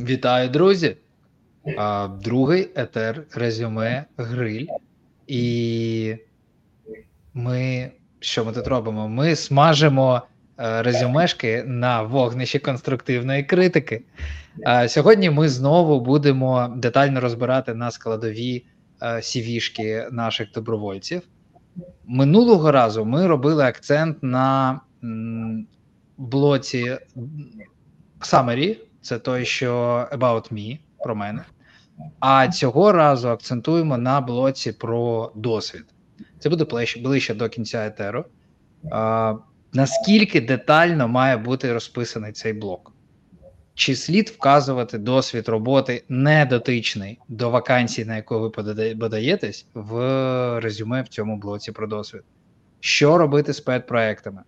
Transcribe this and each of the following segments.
Вітаю, друзі! Другий етер резюме гриль. І ми що ми тут робимо? Ми смажимо е, резюмешки на вогнищі конструктивної критики. Сьогодні ми знову будемо детально розбирати на складові е, сівішки наших добровольців. Минулого разу ми робили акцент на блоці Summary, це той, що About Me, про мене. А цього разу акцентуємо на блоці про досвід. Це буде ближче, до кінця етеру. А, Наскільки детально має бути розписаний цей блок? Чи слід вказувати досвід роботи недотичний до вакансії, на яку ви подаєтесь, в резюме в цьому блоці про досвід? Що робити з педпроектами?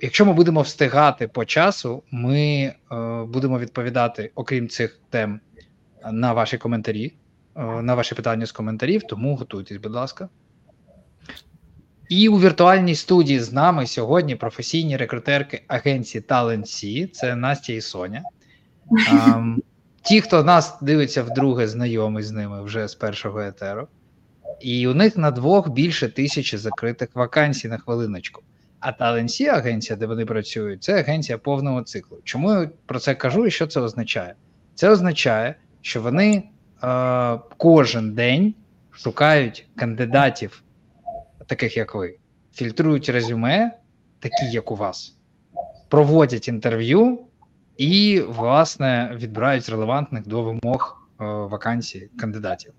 Якщо ми будемо встигати по часу, ми е, будемо відповідати, окрім цих тем, на ваші коментарі, е, на ваші питання з коментарів, тому готуйтесь, будь ласка. І у віртуальній студії з нами сьогодні професійні рекрутерки агенції Talent це Настя і Соня. Um, ті, хто нас дивиться вдруге, знайомий з ними вже з першого етеру, і у них на двох більше тисячі закритих вакансій на хвилиночку. А Таленсі, агенція, де вони працюють, це агенція повного циклу. Чому я про це кажу і що це означає? Це означає, що вони е, кожен день шукають кандидатів, таких як ви, фільтрують резюме, такі як у вас, проводять інтерв'ю і, власне, відбирають релевантних до вимог е, вакансій кандидатів.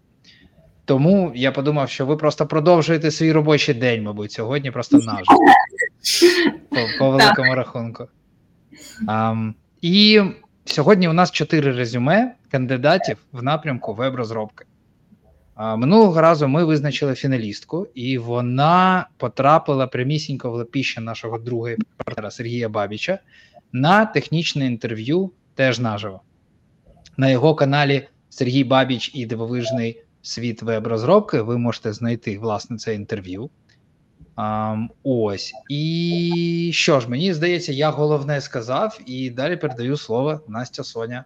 Тому я подумав, що ви просто продовжуєте свій робочий день, мабуть, сьогодні просто наживо. По, по великому рахунку. Um, і сьогодні у нас чотири резюме кандидатів в напрямку веб-розробки. Uh, минулого разу ми визначили фіналістку, і вона потрапила прямісінько в лапіще нашого другого партнера Сергія Бабіча на технічне інтерв'ю теж наживо. На його каналі Сергій Бабіч і дивовижний світ веб-розробки. Ви можете знайти власне це інтерв'ю. Um, ось. І що ж, мені здається, я головне сказав, і далі передаю слово Настя Соня.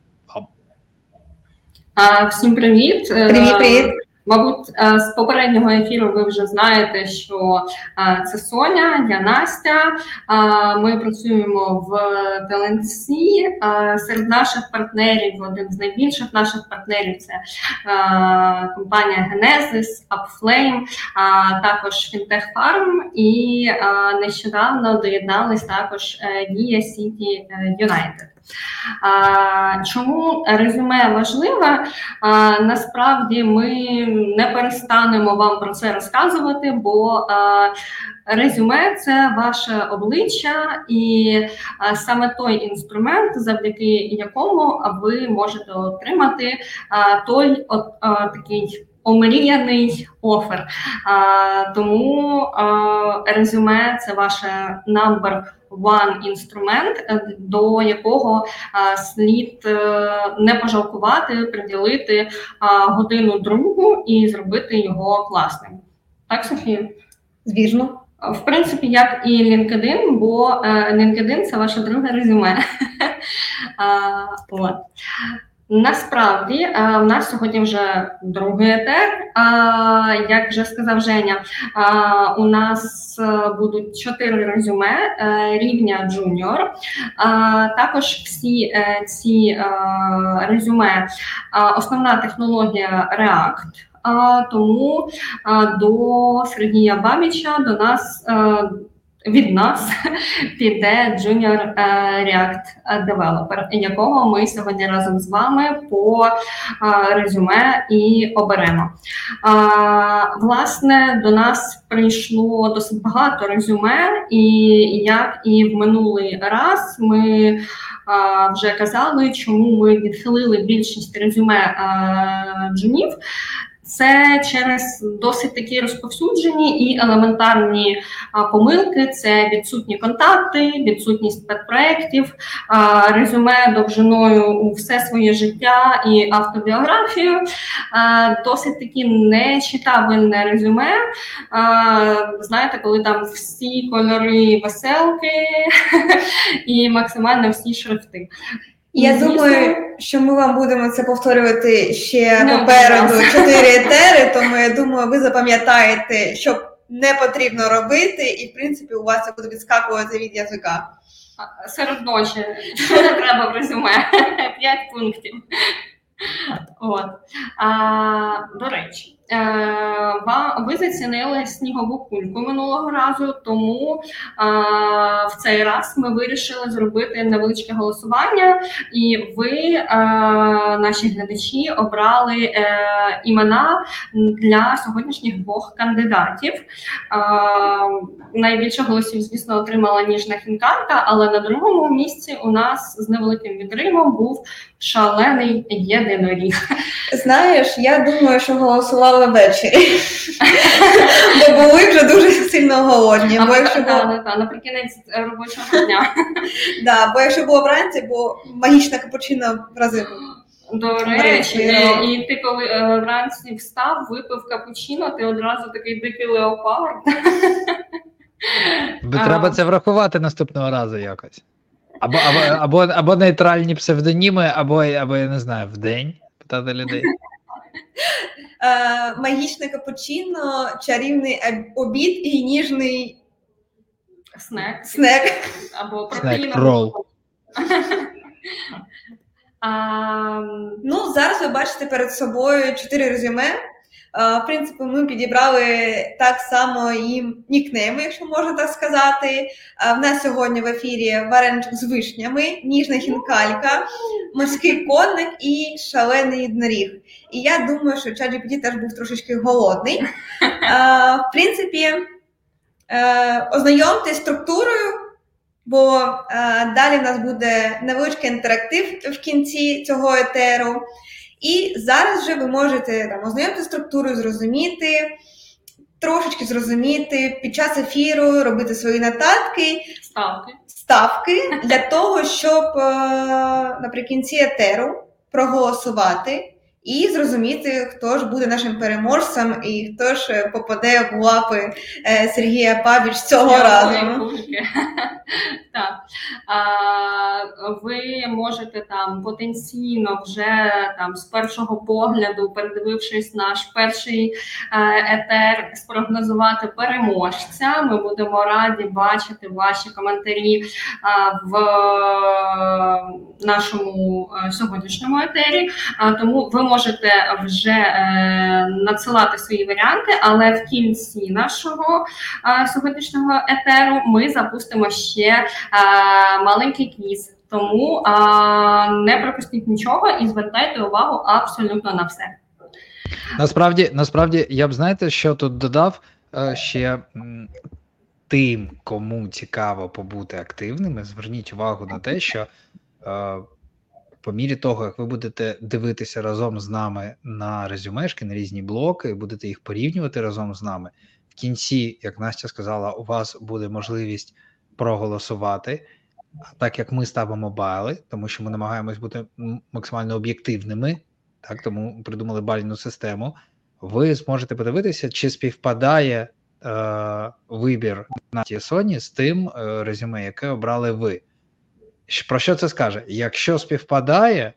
А, Всім привіт. Привіт, привіт. Мабуть, е, з попереднього ефіру ви вже знаєте, що е, це Соня, я Настя. Е, ми працюємо в Таленсі. Серед наших партнерів, один з найбільших наших партнерів це компанія Genesis, Upflame, також Fintech Farm і нещодавно доєднались також Дія City United. Чому резюме важливе? Насправді ми не перестанемо вам про це розказувати, бо резюме це ваше обличчя, і саме той інструмент, завдяки якому ви можете отримати той от, такий. Омріяний офер. А, Тому а, резюме це ваше number one інструмент, е, до якого а, слід а, е, не пожалкувати, приділити а, годину другу і зробити його класним. Так, Софія? Звісно. В принципі, як і LinkedIn, бо е, LinkedIn – це ваше друге резюме. Насправді е, в нас сьогодні вже другий етер. Як вже сказав Женя, у нас е, будуть чотири резюме е, рівня junior. Також всі ці резюме, основна технологія React. Тому до Сергія Бабіча до нас від нас піде Junior е, React Developer, якого ми сьогодні разом з вами по е, резюме і оберемо. Власне, до нас прийшло досить багато резюме, і як і в минулий раз ми вже казали, чому ми відхилили більшість резюме джунів. Це через досить такі розповсюджені і елементарні помилки: це відсутні контакти, відсутність педпроєктів, резюме довжиною у все своє життя і автобіографію, досить такі нечитабельне резюме. Знаєте, коли там всі кольори веселки і максимально всі шрифти. Я думаю, що ми вам будемо це повторювати ще попереду чотири етери, тому я думаю, ви запам'ятаєте, що не потрібно робити, і в принципі у вас це буде відскакувати від язика. Серед ночі, що не треба в резюме? П'ять пунктів. От. А, до речі, ви зацінили снігову кульку минулого разу, тому в цей раз ми вирішили зробити невеличке голосування, і ви, наші глядачі, обрали е, імена для сьогоднішніх двох кандидатів. Найбільше голосів, звісно, отримала ніжна хінкарка, але на другому місці у нас з невеликим відривом був шалений єдиноріг. Знаєш, я думаю, що голосували ввечері, бо були вже дуже сильно голодні. Бо якщо та, було, та, та, наприкінець робочого дня. да, бо якщо було вранці, бо магічна капучино в рази. До речі, і, і ти коли е, вранці встав, випив капучино, ти одразу такий дикий леопард. Треба це врахувати наступного разу якось. Або, або, або, або нейтральні псевдоніми, або, або я не знаю, в день питати людей. Е, магічне капучино, чарівний об- обід і ніжний Снек снек. або Снек, рол. А, Ну, зараз ви бачите перед собою чотири резюме. В принципі, ми підібрали так само і нікнейми, якщо можна так сказати. В нас сьогодні в ефірі варенич з вишнями, ніжна хінкалька, морський конник і шалений єдноріг. І я думаю, що ChatGPT теж був трошечки голодний. В принципі, е, ознайомтесь структурою, бо е, далі в нас буде невеличкий інтерактив в кінці цього етеру. І зараз вже ви можете там ознайомити структуру, зрозуміти, трошечки зрозуміти під час ефіру, робити свої нотатки, ставки. ставки для того, щоб е, наприкінці етеру проголосувати і зрозуміти, хто ж буде нашим переможцем і хто ж е, попаде в лапи е, Сергія Павіч цього разу. Так. Ви можете там потенційно вже там з першого погляду, передивившись наш перший е, етер, спрогнозувати переможця. Ми будемо раді бачити ваші коментарі в нашому сьогоднішньому етері. Тому ви можете вже е, надсилати свої варіанти, але в кінці нашого е, сьогоднішнього етеру ми запустимо ще е, маленький квіз. Тому е, не пропустіть нічого і звертайте увагу абсолютно на все. Насправді, насправді, я б знаєте, що тут додав Е, ще тим, кому цікаво побути активними, зверніть увагу на те, що е, по мірі того, як ви будете дивитися разом з нами на резюмешки, на різні блоки, будете їх порівнювати разом з нами. В кінці, як Настя сказала, у вас буде можливість проголосувати. Так як ми ставимо бали, тому що ми намагаємось бути максимально об'єктивними, так тому придумали бальну систему. Ви зможете подивитися, чи співпадає е, вибір Наті Соні з тим е, резюме, яке обрали ви. Про що це скаже? Якщо співпадає,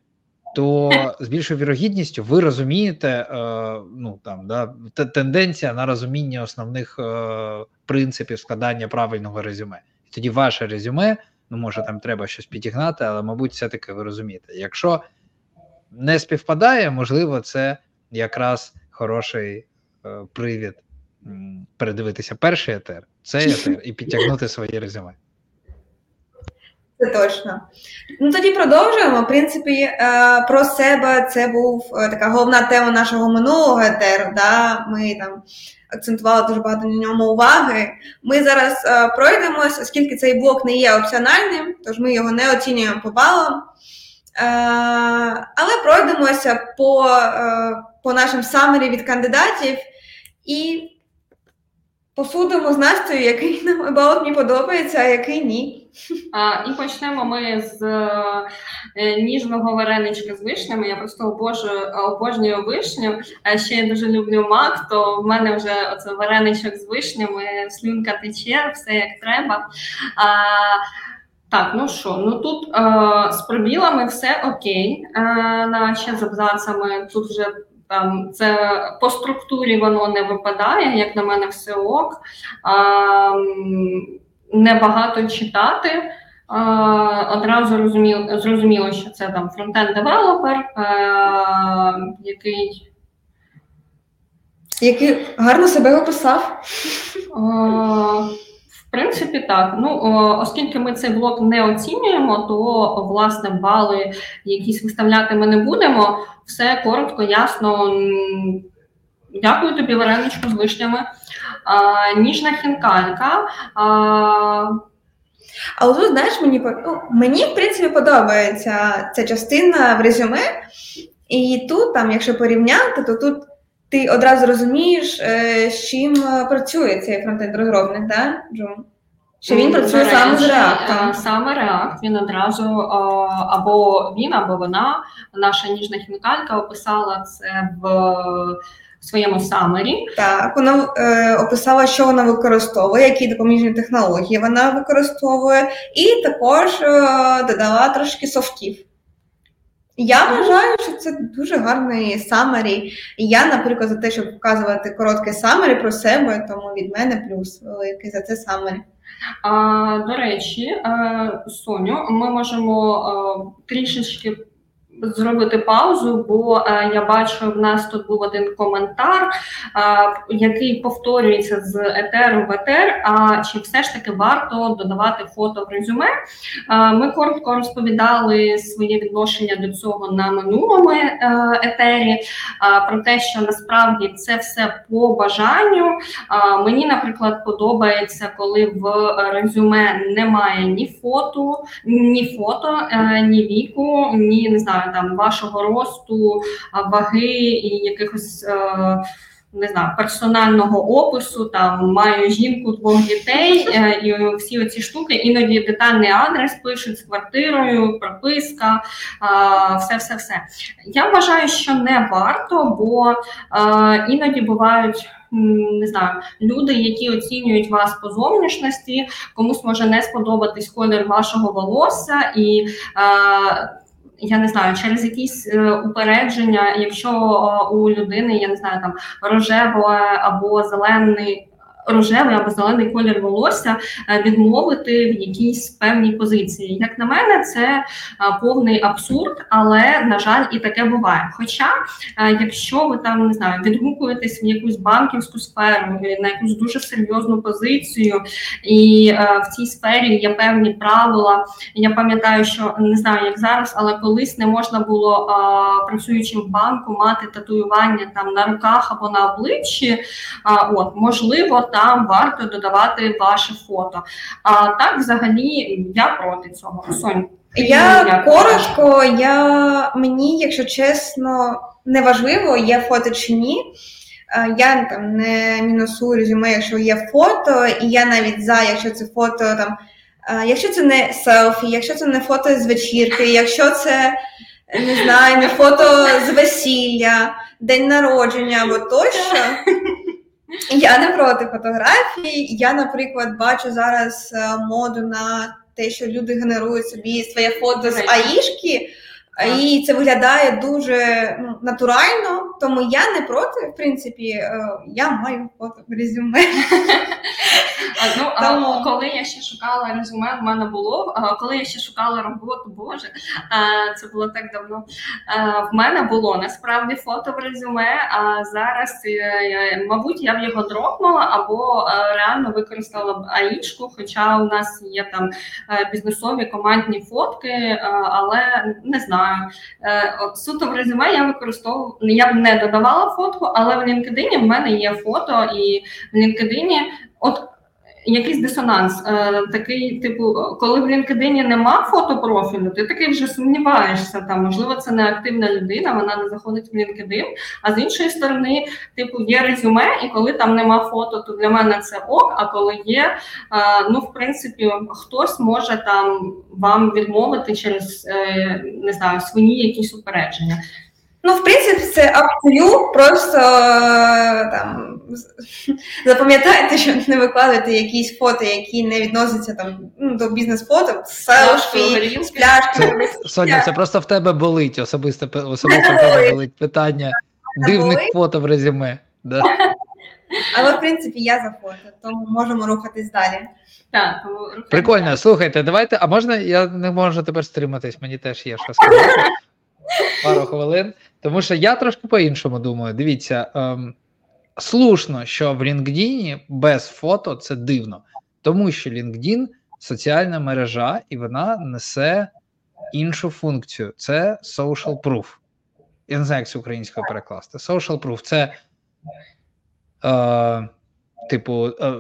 то з більшою вірогідністю ви розумієте, е, ну там да, тенденція на розуміння основних е, принципів складання правильного резюме. І тоді ваше резюме, ну може там треба щось підігнати, але мабуть, все-таки ви розумієте. Якщо не співпадає, можливо, це якраз хороший е, привід передивитися перший етер, цей етер і підтягнути своє резюме. Це точно. Ну тоді продовжуємо. В принципі, е, про себе це був е, така головна тема нашого минулого етеру. Да? Ми там акцентували дуже багато на ньому уваги. Ми зараз е, пройдемось, оскільки цей блок не є опціональним, тож ми його не оцінюємо по балам. Але пройдемося по, по нашим самері від кандидатів і посудимо з Настею, який нам about мені подобається, а який ні. А, і почнемо ми з е, ніжного вареничка з вишнями. Я просто обожнюю, обожнюю вишню. А ще я дуже люблю мак, то в мене вже оце вареничок з вишнями, слюнка тече, все як треба. А, Так, ну що, ну тут е, з пробілами все окей, е, наче з абзацами. Тут вже там це по структурі воно не випадає, як на мене, все ок. Е, небагато читати. Одразу розуміло, зрозуміло, що це там frontend developer, е, який який гарно себе описав. В принципі, так. Ну оскільки ми цей блок не оцінюємо, то власне бали якісь виставляти ми не будемо. Все коротко, ясно. Дякую тобі, Вареничку, з вишнями. А, Ніжна хінкалька. А, а тут, знаєш, мені ну, мені в принципі подобається ця частина в резюме, і тут, там, якщо порівняти, то тут ти одразу розумієш, е, з чим працює цей frontend розробник, так, Джун? Що він працює речі, саме з реактом. Саме реакт, він одразу або він, або вона, наша ніжна хімікалька, описала це в. Своєму summary так вона е, описала, що вона використовує, які допоміжні технології вона використовує, і також е, додала трошки софтів. Я вважаю, що це дуже гарний summary. Я, наприклад, за те, щоб показувати коротке summary про себе, тому від мене плюс великий за це summary. А, До речі, Соню, ми можемо трішечки зробити паузу, бо е, я бачу, в нас тут був один коментар, е, який повторюється з етеру в етер. А чи все ж таки варто додавати фото в резюме? Е, ми коротко розповідали своє відношення до цього на минулому е, етері, е, про те, що насправді це все по бажанню. Е, мені, наприклад, подобається, коли в резюме немає ні фото, ні фото, ні віку, ні не знаю там вашого росту, ваги і якихось. Е, не знаю, персонального опису, там маю жінку двох дітей, е, і всі оці штуки, іноді детальний адрес пишуть з квартирою, прописка, все, все, все. Я вважаю, що не варто, бо е, іноді бувають. Не знаю, люди, які оцінюють вас по зовнішності, комусь може не сподобатись колір вашого волосся, і е, я не знаю, через якісь е, упередження, якщо у людини я не знаю там рожеве або зелений рожевий або зелений колір волосся е, відмовити в якійсь певній позиції. Як на мене, це е, повний абсурд, але на жаль, і таке буває. Хоча, е, якщо ви там не знаю, відгукуєтесь в якусь банківську сферу, на якусь дуже серйозну позицію, і в цій сфері є певні правила. Я пам'ятаю, що не знаю, як зараз, але колись не можна було працюючи в банку мати татуювання там на руках або на обличчі. От можливо там варто додавати ваше фото. А так, взагалі, я проти цього. Сонь. Я як коротко, я мені, якщо чесно, не важливо, є фото чи ні. Я там не мінусую резюме, якщо є фото, і я навіть за, якщо це фото там, якщо це не селфі, якщо це не фото з вечірки, якщо це не знаю, не фото з весілля, день народження або тощо. Я не проти фотографій. Я, наприклад, бачу зараз е, моду на те, що люди генерують собі своє фото з аїшки. І це виглядає дуже ну, натурально, тому я не проти, в принципі, е, я маю фото в резюме. Ну, тому... а коли я ще шукала резюме, в мене було. А коли я ще шукала роботу, боже, це було так давно. В мене було насправді фото в резюме, а зараз, е, мабуть, я б його дропнула або е, реально використала б аїчку, хоча у нас є там бізнесові командні фотки, але не знаю Е, суто в резюме я використовую, я б не додавала фотку, але в LinkedIn в мене є фото, і в LinkedIn от якийсь дисонанс. Е, такий, типу, коли в LinkedIn нема фотопрофілю, ти такий вже сумніваєшся. Там можливо, це не активна людина, вона не заходить в LinkedIn, А з іншої сторони, типу, є резюме, і коли там нема фото, то для мене це ок. А коли є, е, ну в принципі, хтось може там вам відмовити через е, не знаю свої якісь упередження. Ну, в принципі, це абсолютно просто там запам'ятайте, що не викладайте якісь фото, які не відносяться там ну, до бізнес-фото, селфі, з пляшками. Соня, це просто в тебе болить, особисто особисто в тебе болить питання дивних фото в резюме. Да. Але в принципі я за фото, тому можемо рухатись далі. Так, Прикольно, слухайте, давайте, а можна я не можу тепер стриматись, мені теж є що сказати. Пару хвилин. Тому що я трошки по-іншому думаю. Дивіться, ем, слушно, що в LinkedIn без фото це дивно, тому що LinkedIn соціальна мережа, і вона несе іншу функцію: це social proof. Я не знаю, як це українською перекласти. Social proof це, е, типу, е,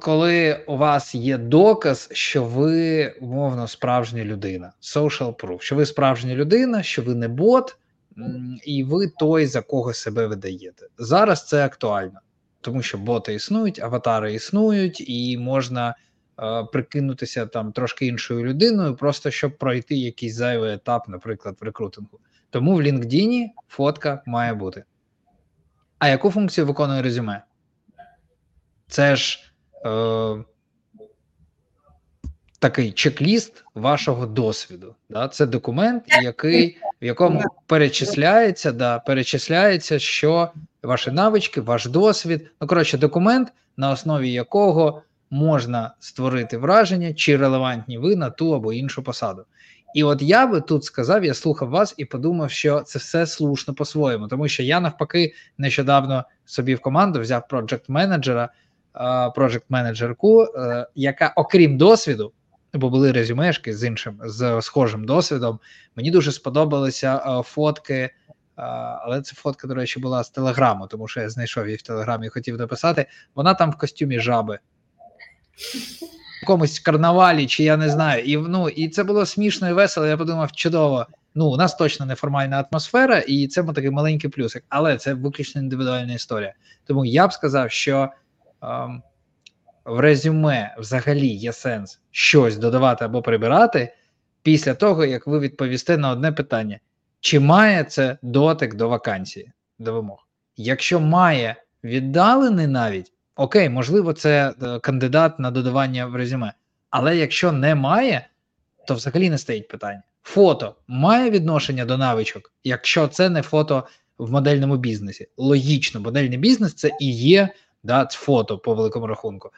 коли у вас є доказ, що ви умовно справжня людина, social proof, що ви справжня людина, що ви не бот, і ви той, за кого себе видаєте. Зараз це актуально, тому що боти існують, аватари існують, і можна е, прикинутися там трошки іншою людиною, просто щоб пройти якийсь зайвий етап, наприклад, в рекрутингу. Тому в LinkedIn фотка має бути. А яку функцію виконує резюме? Це ж е, такий чек-ліст вашого досвіду. Да? Це документ, який, в якому перечисляється, да, перечисляється, що ваші навички, ваш досвід. Ну, коротше, документ, на основі якого можна створити враження, чи релевантні ви на ту або іншу посаду. І от я би тут сказав, я слухав вас і подумав, що це все слушно по-своєму, тому що я навпаки нещодавно собі в команду взяв проджект менеджера project менеджерку е, яка, окрім досвіду, бо були резюмешки з іншим з схожим досвідом, мені дуже сподобалися е, фотки. Але це фотка, до речі, була з телеграму, тому що я знайшов її в телеграмі і хотів написати. Вона там в костюмі жаби. В якомусь карнавалі, чи я не знаю. І ну, і це було смішно і весело. Я подумав, чудово. Ну, у нас точно неформальна атмосфера, і це такий маленький плюсик. Але це виключно індивідуальна історія. Тому я б сказав, що в резюме взагалі є сенс щось додавати або прибирати після того, як ви відповісте на одне питання: чи має це дотик до вакансії, до вимог? Якщо має віддалений навіть, окей, можливо, це е, кандидат на додавання в резюме. Але якщо не має, то взагалі не стоїть питання. Фото має відношення до навичок, якщо це не фото в модельному бізнесі. Логічно, модельний бізнес це і є да, фото по великому рахунку.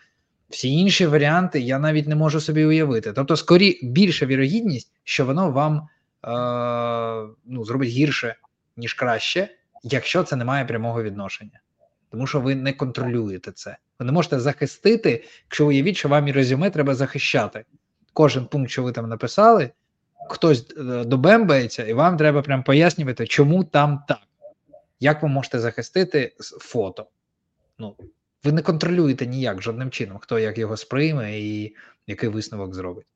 Всі інші варіанти я навіть не можу собі уявити. Тобто, скорі більша вірогідність, що воно вам е, ну, зробить гірше, ніж краще, якщо це не має прямого відношення. Тому що ви не контролюєте це. Ви не можете захистити, якщо уявіть, що вам і резюме треба захищати. Кожен пункт, що ви там написали, хтось е, добембається, і вам треба прям пояснювати, чому там так. Як ви можете захистити фото? ну, ви не контролюєте ніяк жодним чином, хто як його сприйме і який висновок зробить.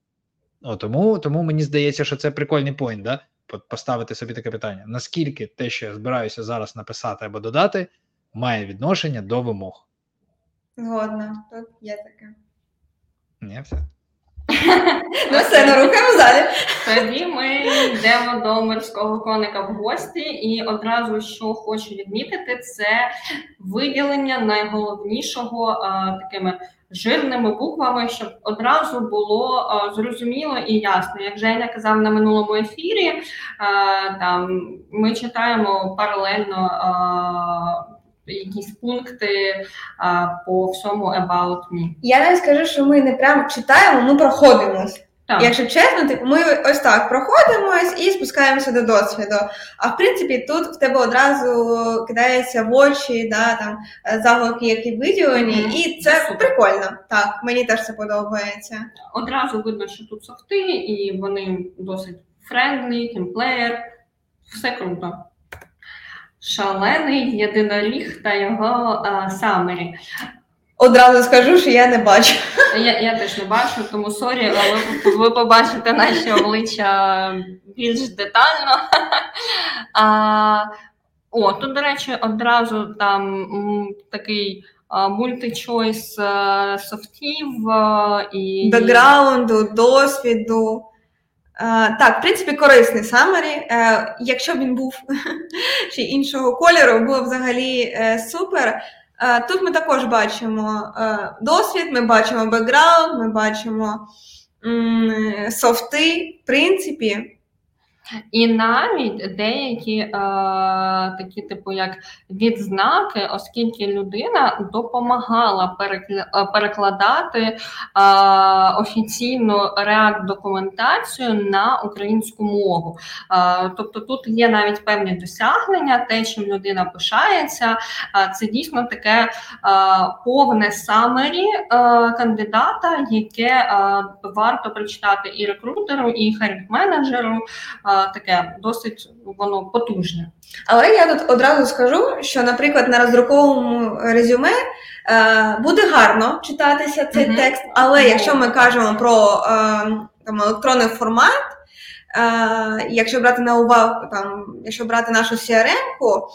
О, Тому тому мені здається, що це прикольний поінт, да? поставити собі таке питання: наскільки те, що я збираюся зараз написати або додати, має відношення до вимог? Згодна, тут є таке. Ні, все. Ну все, нарухаємо далі. Тоді ми йдемо до морського коника в гості, і одразу що хочу відмітити, це виділення найголовнішого а, такими жирними буквами, щоб одразу було а, зрозуміло і ясно. Як Женя казав на минулому ефірі, а, там ми читаємо паралельно. А, якісь пункти а, по всьому about me. Я не скажу, що ми не прямо читаємо, ми проходимось. Так. Якщо чесно, типу, ми ось так проходимось і спускаємося до досвіду. А в принципі, тут в тебе одразу кидається в очі, да, там заголовки, які виділені, mm-hmm. і це Супер. прикольно. Так, мені теж це подобається. Одразу видно, що тут софти, і вони досить friendly, team player, все круто. Шалений єдиноріг та його а, summary. Одразу скажу, що я не бачу. Я я теж не бачу, тому sorry, але ви, ви побачите наші обличчя більш детально. А, О, тут, до речі, одразу там такий multi-choice софтів і бекграунду, досвіду. Так, в принципі, корисний summary. Якщо б він був ще іншого кольору, було взагалі супер. Тут ми також бачимо досвід, ми бачимо бекграунд, ми бачимо софти, в принципі. І навіть деякі е, такі, типу, як відзнаки, оскільки людина допомагала е, перекладати е, офіційну реакт документацію на українську мову. Е, тобто тут є навіть певні досягнення, те, чим людина пишається, е, це дійсно таке е, повне самері е, кандидата, яке варто прочитати і рекрутеру, і харік менеджеру таке досить воно потужне. Але я тут одразу скажу, що, наприклад, на роздруковому резюме е, буде гарно читатися цей mm-hmm. текст, але mm-hmm. якщо ми кажемо про е, там, електронний формат, е, якщо брати на увагу, там, якщо брати нашу CRM-ку,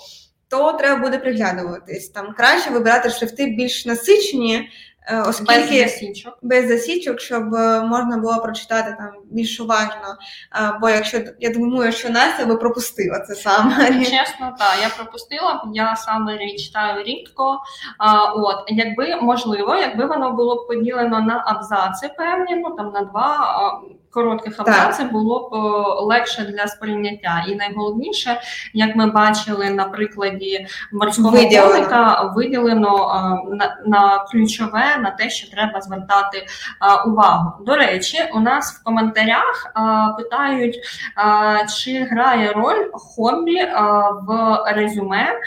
то треба буде приглядуватись. Там краще вибирати шрифти більш насичені, оскільки без засічок, без засічок, щоб е, можна було прочитати там більш уважно. Е, бо якщо я думаю, що Настя би пропустила це саме. Чесно, так, я пропустила, я саме читаю рідко. А, От, якби можливо, якби воно було поділено на абзаци певні, ну там на два коротких абзаців було б легше для сприйняття. І найголовніше, як ми бачили на прикладі морського коміка, виділено на, на ключове на те, що треба звертати увагу. До речі, у нас в коментарях питають, чи грає роль хобі в резюме.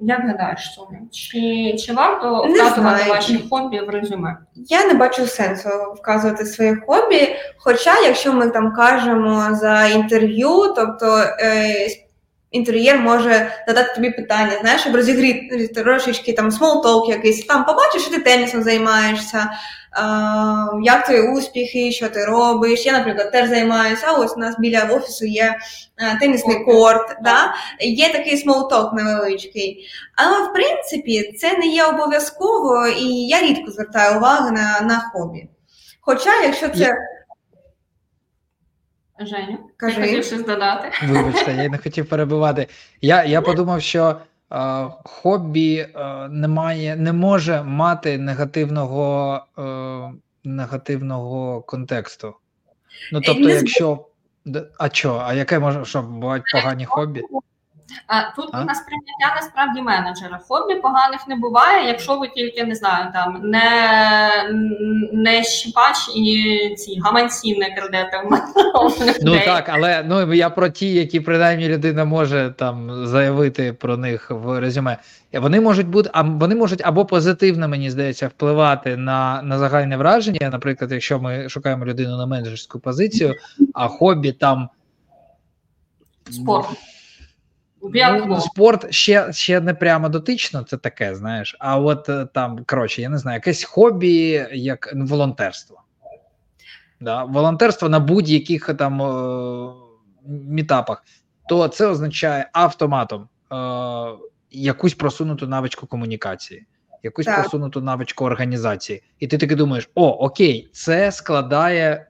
Як гадаєш, Соня? Чи чи варто вказувати ваші хобі в резюме? Я не бачу сенсу вказувати своє хобі. Хоча, якщо ми там кажемо за інтерв'ю, тобто е, інтерв'юер може задати тобі питання, знаєш, щоб розігріти трошечки там talk якийсь, там побачиш, що ти тенісом займаєшся, як твої успіхи, що ти робиш. Я, наприклад, теж займаюся. Ось у нас біля офісу є е, тенісний корт, да? є такий small talk невеличкий. Але в принципі це не є обов'язково, і я рідко звертаю увагу на, на хобі. Хоча, якщо це. Женя, Кажи. ти хотів щось додати? Вибачте, я не хотів перебивати. Я я подумав, що е, хобі е, немає, не може мати негативного е, негативного контексту. Ну тобто, якщо. А що, а яке може що бувають погані хобі? Тут а? у нас прийняття насправді менеджера. Хобі поганих не буває, якщо ви тільки не знаю, там не не щіпач і ці гаманці не крадете в мене. Ну так, але ну я про ті, які принаймні людина може там заявити про них в резюме. Вони можуть бути, а вони можуть або позитивно, мені здається, впливати на на загальне враження. Наприклад, якщо ми шукаємо людину на менеджерську позицію, а хобі там спорт. Ну, Спорт ще ще не прямо дотично, це таке, знаєш. А от е, там, коротше, я не знаю, якесь хобі, як волонтерство. Да? Волонтерство на будь-яких там е, мітапах, то це означає автоматом е, якусь просунуту навичку комунікації, якусь так. просунуту навичку організації. І ти таки думаєш: о, окей, це складає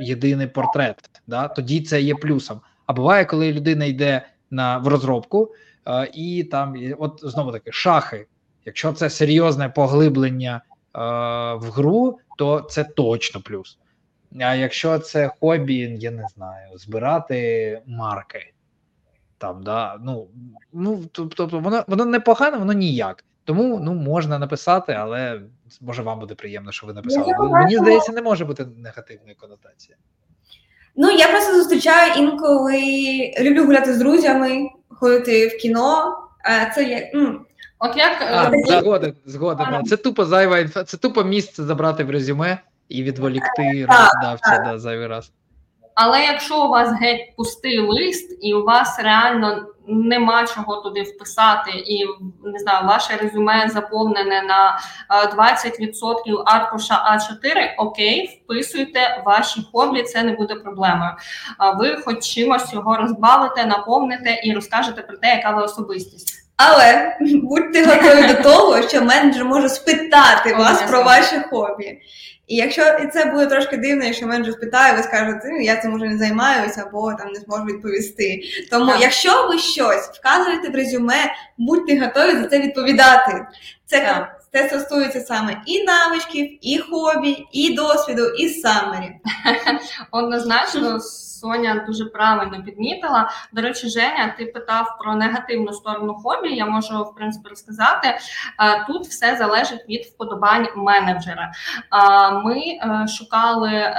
єдиний портрет. Да? Тоді це є плюсом. А буває, коли людина йде на в розробку, е, і там от знову таки шахи. Якщо це серйозне поглиблення е, в гру, то це точно плюс. А якщо це хобі, я не знаю, збирати марки. Там, да, ну, ну, Тобто воно воно не погане, воно ніяк. Тому ну, можна написати, але може вам буде приємно, що ви написали. Мені здається, не може бути негативної конотації. Ну, я просто зустрічаю інколи люблю гуляти з друзями, ходити в кіно. Це як. Ну, От як а, згоден, згоден. Це тупо зайва інфа, це тупо місце забрати в резюме і відволікти роздавця да, зайвий раз. Але якщо у вас геть пустий лист, і у вас реально нема чого туди вписати, і не знаю, ваше резюме заповнене на 20% аркуша А4, окей, вписуйте ваші хобі, це не буде проблемою. А ви хоч чимось його розбавите, наповните і розкажете про те, яка ви особистість. Але будьте готові до того, що менеджер може спитати вас про ваше хобі. І якщо і це буде трошки дивно, якщо менеджер спитає, ви скажете, ну я цим уже не займаюся або там не зможу відповісти. Тому, Так. якщо ви щось вказуєте в резюме, будьте готові за це відповідати. Це Так. це стосується саме і навичків, і хобі, і досвіду, і самері. Однозначно, Соня дуже правильно підмітила. До речі, Женя, ти питав про негативну сторону хобі. Я можу в принципі розказати. Е, Тут все залежить від вподобань менеджера. Е, Ми е, шукали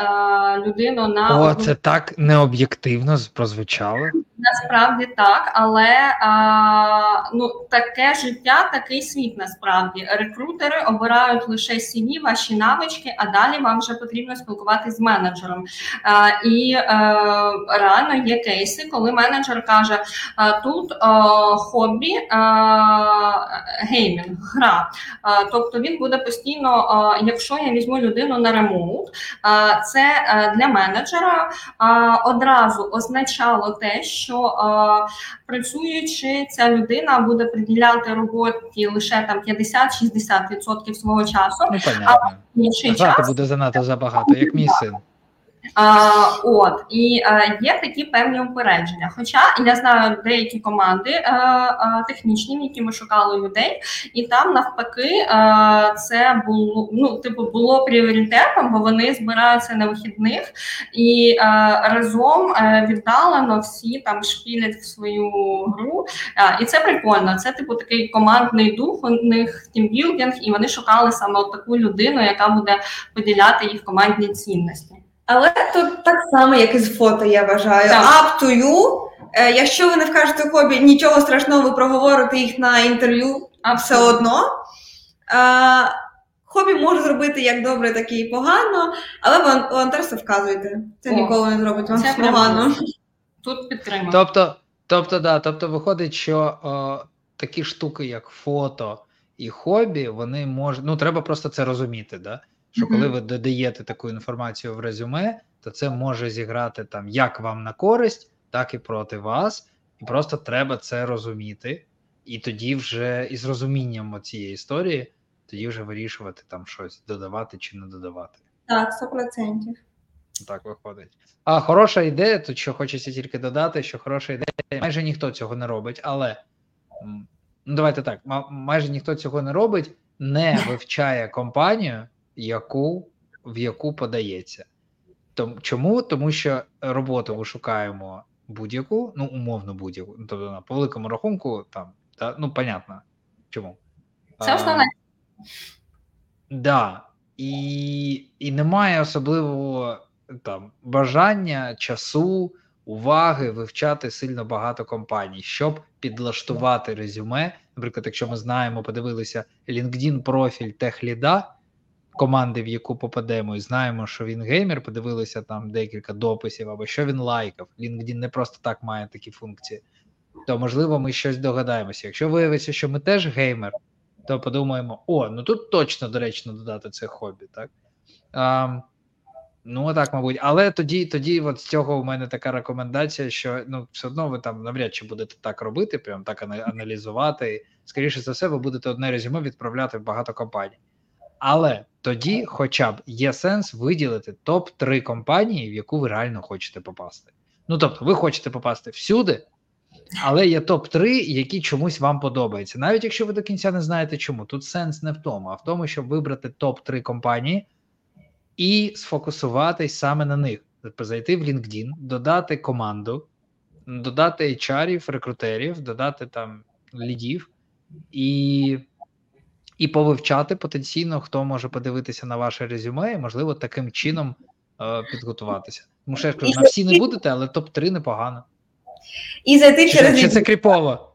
людину на О, це так необ'єктивно прозвучало. Насправді так, але а, ну таке життя, такий світ. Насправді рекрутери обирають лише CV, ваші навички, а далі вам вже потрібно спілкуватися з менеджером. А, і реально є кейси, коли менеджер каже: тут хобі, геймінг, гра. Тобто він буде постійно, якщо я візьму людину на ремоут, е, це для менеджера одразу означало те, що працюючи, ця людина буде приділяти роботі лише там 50-60% свого часу. Ну, понятно. Інший час буде занадто забагато, як мій син. От і е, є такі певні упередження. Хоча я знаю деякі команди е, е, технічні, які ми шукали людей, і там навпаки це було ну, типу, було пріоритетом, бо вони збираються на вихідних і разом віддалено всі там шпілять в свою гру. І це прикольно. Це типу такий командний дух. У них тімбілдинг, і вони шукали саме таку людину, яка буде поділяти їх командні цінності. Але тут так само, як і з фото, я вважаю. Так. Up to you. Е, Якщо ви не вкажете хобі, нічого страшного, ви проговорите їх на інтерв'ю А все одно. Е, Хобі може зробити як добре, так і погано, але волонтерство вказуйте. Це О, ніколи не зробить вам погано. Тут підтримую. Тобто, тобто, да, тобто виходить, що о, такі штуки, як фото і хобі, вони можуть. Ну, треба просто це розуміти, да? Що коли ви додаєте таку інформацію в резюме, то це може зіграти там як вам на користь, так і проти вас. І просто треба це розуміти. І тоді вже із розумінням цієї історії, тоді вже вирішувати там щось додавати чи не додавати. Так, 100%. Так виходить. А хороша ідея, тут що хочеться тільки додати, що хороша ідея, майже ніхто цього не робить, але ну давайте так, ма- майже ніхто цього не робить, не вивчає компанію, яку, в яку подається. Том, чому? Тому що роботу ми шукаємо будь-яку, ну, умовно будь-яку. Ну, тобто, на по великому рахунку, там, та, ну, понятно. Чому? Це основне. Да. І, і немає особливого там бажання, часу, уваги вивчати сильно багато компаній, щоб підлаштувати резюме. Наприклад, якщо ми знаємо, подивилися LinkedIn профіль техліда команди, в яку попадемо, і знаємо, що він геймер, подивилися там декілька дописів або що він лайкав. LinkedIn не просто так має такі функції. То можливо, ми щось догадаємося. Якщо виявиться, що ми теж геймер, то подумаємо: о, ну тут точно доречно додати це хобі, так? А, ну, так, мабуть. Але тоді, тоді, от з цього у мене така рекомендація, що ну, все одно ви там навряд чи будете так робити, прям так аналізувати. Скоріше за все, ви будете одне резюме відправляти в багато компаній. Але тоді, хоча б є сенс виділити топ-3 компанії, в яку ви реально хочете попасти. Ну тобто, ви хочете попасти всюди, але є топ-3, які чомусь вам подобаються. Навіть якщо ви до кінця не знаєте чому, тут сенс не в тому, а в тому, щоб вибрати топ-3 компанії і сфокусуватись саме на них. Тобто зайти в LinkedIn, додати команду, додати HR-ів, рекрутерів, додати там лідів і, і повивчати потенційно, хто може подивитися на ваше резюме, і можливо таким чином е, підготуватися. Тому що я кажу, на всі не будете, але топ-3 непогано. І зайти Чи, через чи це кріпово?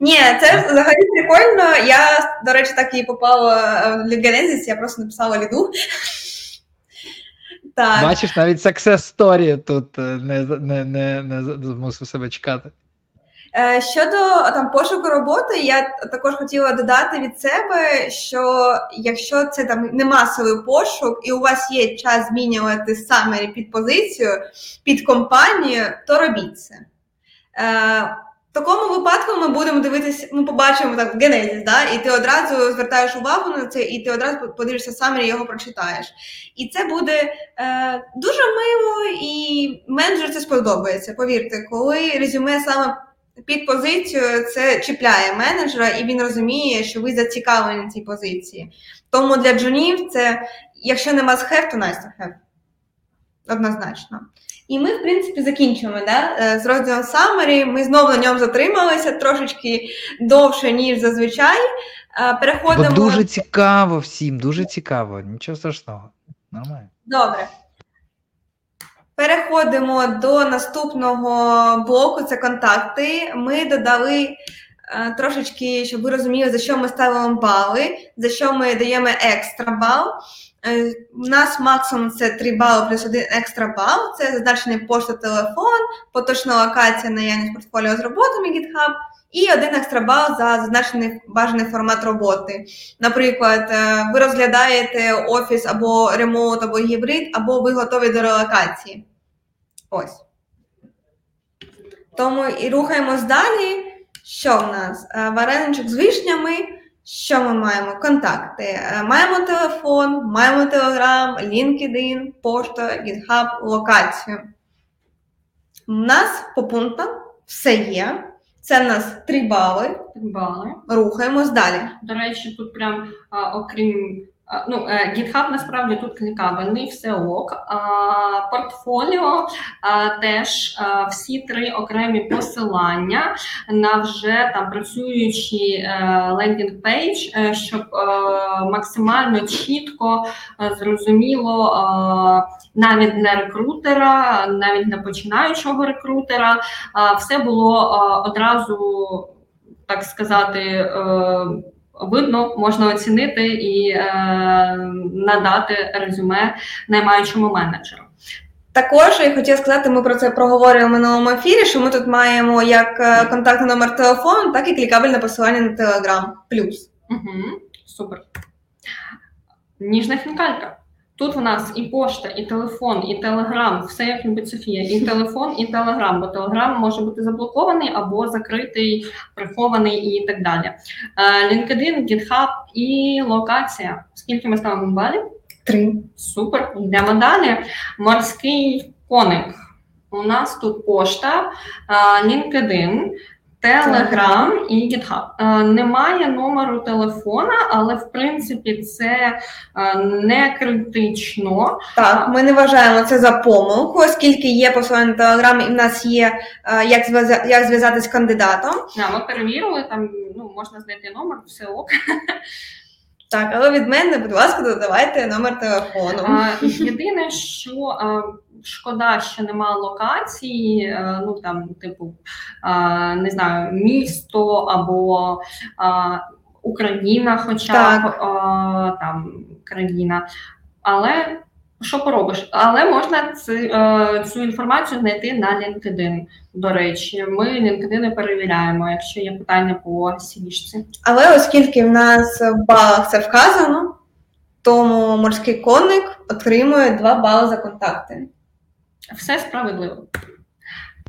Ні, це взагалі прикольно. Я, до речі, так і попала в Genesis, я просто написала ліду. Так. Бачиш, навіть success story тут е, не, не, не, не змусив себе чекати. Е, Щодо там пошуку роботи, я також хотіла додати від себе, що якщо це там не масовий пошук, і у вас є час змінювати саме під позицію, під компанію, то робіть це. Е, такому випадку ми будемо дивитися, ми побачимо так в генезіс, да? і ти одразу звертаєш увагу на це, і ти одразу подивишся сам і його прочитаєш. І це буде е, дуже мило, і менеджер це сподобається. Повірте, коли резюме саме під позицію, це чіпляє менеджера, і він розуміє, що ви зацікавлені цій позиції. Тому для джунів це, якщо нема з have, то nice to have. Однозначно. І ми, в принципі, закінчуємо да? Е, з розділом Summary. Ми знову на ньому затрималися трошечки довше, ніж зазвичай. Е, переходимо. Бо дуже цікаво всім, дуже цікаво. Нічого страшного. Нормально. Добре. Переходимо до наступного блоку це контакти. Ми додали е, трошечки, щоб ви розуміли, за що ми ставимо бали, за що ми даємо екстра бал. Е, у нас максимум це 3 бали плюс 1 екстра бал. Це зазначений пошта телефон, поточна локація наявність портфоліо з роботами GitHub і один екстра бал за зазначений бажаний формат роботи. Наприклад, е, ви розглядаєте офіс або ремоут, або гібрид, або ви готові до релокації. Ось. Тому і рухаємось далі. Що в нас? Е, вареничок з вишнями. Що ми маємо? Контакти. Е, маємо телефон, маємо Telegram, LinkedIn, пошта, GitHub, локацію. У нас по пунктам все є. Це в нас 3 бали. бали. Рухаємось далі. До речі, тут прям а, окрім а, ну, е, GitHub насправді тут клікабельний, все ок. А, Портфоліо а, теж а, всі три окремі посилання на вже там працюючий landing page, щоб е, максимально чітко е, зрозуміло навіть для рекрутера, навіть для починаючого рекрутера, все було одразу так сказати видно, можна оцінити і е, надати резюме наймаючому менеджеру. Також я хотіла сказати, ми про це проговорили в минулому ефірі. Що ми тут маємо як е, контактний номер телефону, так і клікабельне посилання на Telegram. Плюс. Угу, Супер. Ніжна фінкалька. Тут у нас і пошта, і телефон, і телеграм, все як любить Софія, і телефон, і телеграм, бо телеграм може бути заблокований або закритий, прихований і так далі. Е, LinkedIn, GitHub і локація. Скільки ми ставимо балів? Три. Супер. Йдемо далі. Морський коник. У нас тут пошта, е, LinkedIn, Телеграм і GitHub. Е, немає номеру телефона, але в принципі це е, не критично. Так, ми не вважаємо це за помилку, оскільки є посилання на Телеграм, і в нас є е, як як зв'язатись з кандидатом. Да, ми перевірили, там ну, можна знайти номер, все ок. Так, але від мене, будь ласка, додавайте номер телефону. Єдине, що шкода, що немає локації, ну там, типу, не знаю, місто або Україна, хоча б там країна. Але що поробиш? Але можна цю, е, цю інформацію знайти на LinkedIn. До речі, ми LinkedIn перевіряємо, якщо є питання по сівішці. Але оскільки в нас в балах це вказано, тому морський конник отримує 2 бали за контакти. Все справедливо.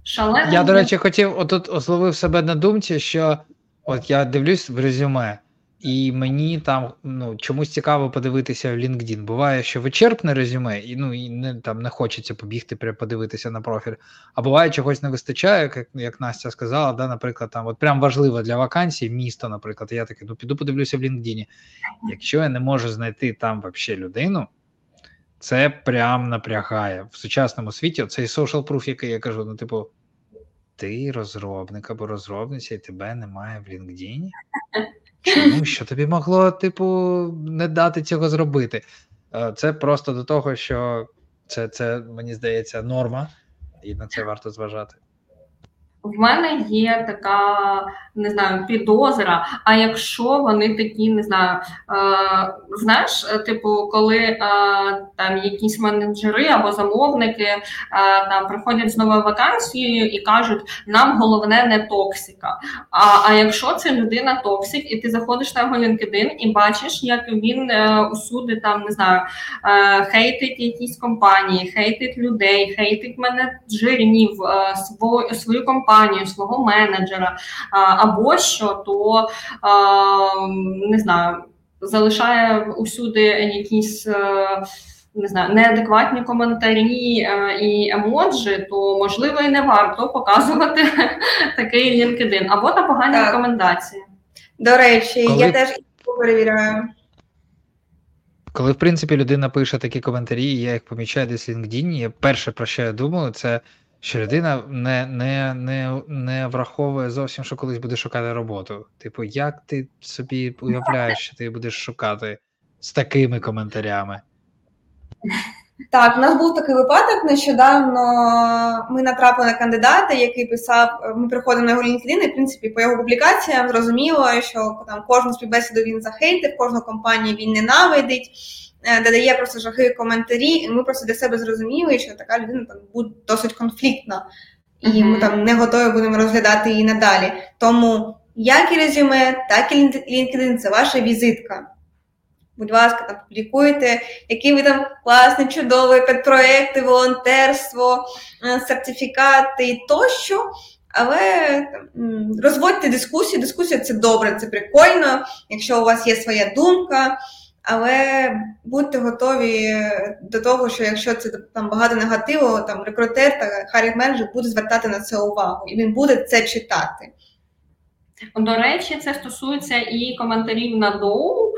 Шалено. Я, до речі, хотів отут ословив себе на думці, що от я дивлюсь в резюме. І мені там ну чомусь цікаво подивитися в LinkedIn. Буває, що вичерпне резюме, і ну і не там не хочеться побігти подивитися на профіль. А буває, чогось не вистачає, як як Настя сказала, да, наприклад, там от прям важливо для вакансій місто, наприклад. Я такий, ну піду подивлюся в LinkedIn. Якщо я не можу знайти там вообще людину, це прям напрягає в сучасному світі. Цей social proof, який я кажу, ну типу. Ти розробник або розробниця, і тебе немає в LinkedIn? Чому що тобі могло, типу, не дати цього зробити? Е, це просто до того, що це, це мені здається, норма, і на це варто зважати. В мене є така, не знаю, підозра. А якщо вони такі, не знаю, е, знаєш, типу, коли е, там якісь менеджери або замовники е, там приходять з новою вакансією і кажуть, нам головне не токсика. А а якщо це людина токсик, і ти заходиш на його LinkedIn і бачиш, як він е, усюди там не знаю, е, хейтить якісь компанії, хейтить людей, хейтить менеджерів, е, свою, свою компанію компанію, свого менеджера або що, то не знаю, залишає усюди якісь. Не знаю, неадекватні коментарі е, і емоджі, то можливо і не варто показувати такий LinkedIn, або та погані так. рекомендації. До речі, Коли... я теж перевіряю. Коли, в принципі, людина пише такі коментарі, я їх помічаю десь в LinkedIn, я перше, про що я думаю, це що людина не не, не, не враховує зовсім, що колись буде шукати роботу. Типу, як ти собі уявляєш, що ти будеш шукати з такими коментарями? Так, у нас був такий випадок. Нещодавно ми натрапили на кандидата, який писав: ми приходимо на його LinkedIn, і в принципі по його публікаціям зрозуміло, що там кожну співбесіду він захейтив, кожну компанію він ненавидить, додає просто жахливі коментарі. І ми просто для себе зрозуміли, що така людина там буде досить конфліктна, і mm-hmm. ми там не готові будемо розглядати її надалі. Тому як і резюме, так і LinkedIn – це ваша візитка будь ласка, там публікуйте, які ви там класні, чудові підпроекти, волонтерство, е, сертифікати і тощо. Але розводьте дискусію. Дискусія це добре, це прикольно, якщо у вас є своя думка. Але будьте готові до того, що якщо це там багато негативу, там рекрутер та харі менеджер буде звертати на це увагу, і він буде це читати. До речі, це стосується і коментарів на доу.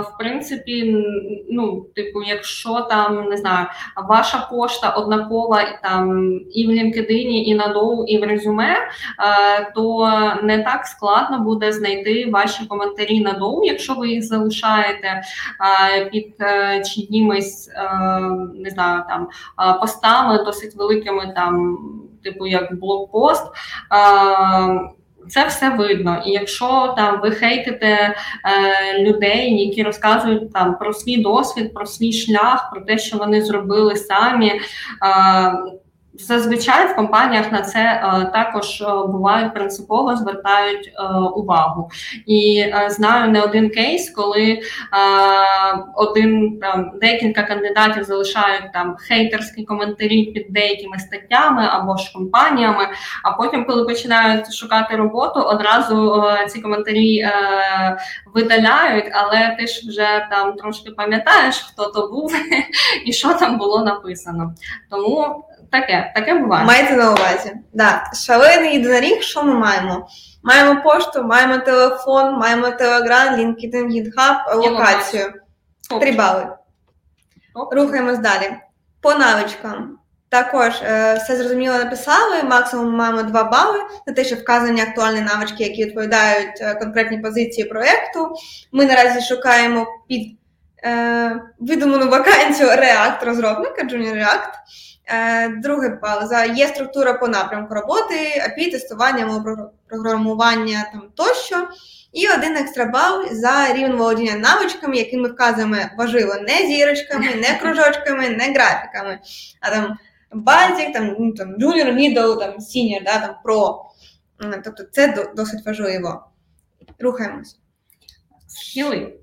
В принципі, ну, типу, якщо там не знаю, ваша пошта однакова там і в LinkedIn, і на доу, і в резюме, то не так складно буде знайти ваші коментарі на доу, якщо ви їх залишаєте під е, чиїмись е, не знаю, там постами досить великими, там, типу як блокпост це все видно. І якщо там ви хейтите е, людей, які розказують там про свій досвід, про свій шлях, про те, що вони зробили самі. Е, Зазвичай в компаніях на це е, також е, бувають принципово звертають е, увагу. І знаю не один кейс, коли один там декілька кандидатів залишають там хейтерські коментарі під деякими статтями або ж компаніями. А потім, коли починають шукати роботу, одразу ці коментарі видаляють, але ти ж вже там трошки пам'ятаєш, хто то був і що там було написано. Тому таке, таке буває. Майте на увазі. Да. Шалений єдиноріг, що ми маємо? Маємо пошту, маємо телефон, маємо телеграм, LinkedIn, GitHub, локацію. Три бали. Рухаємось далі. По навичкам. Також е, все зрозуміло написали. Максимум маємо 2 бали за те, що вказані актуальні навички, які відповідають е, конкретній позиції проєкту. Ми наразі шукаємо під е, видуману вакансію React розробника, Junior React. Е, Друге за є структура по напрямку роботи, API, тестування, програмування там тощо. І один екстра бал за рівень володіння навичками, які ми вказуємо важливо не зірочками, не кружочками, не графіками, а там базік, там, ну, там junior, middle, там senior, да, там pro. Тобто це досить важливо. Рухаємось. Схили.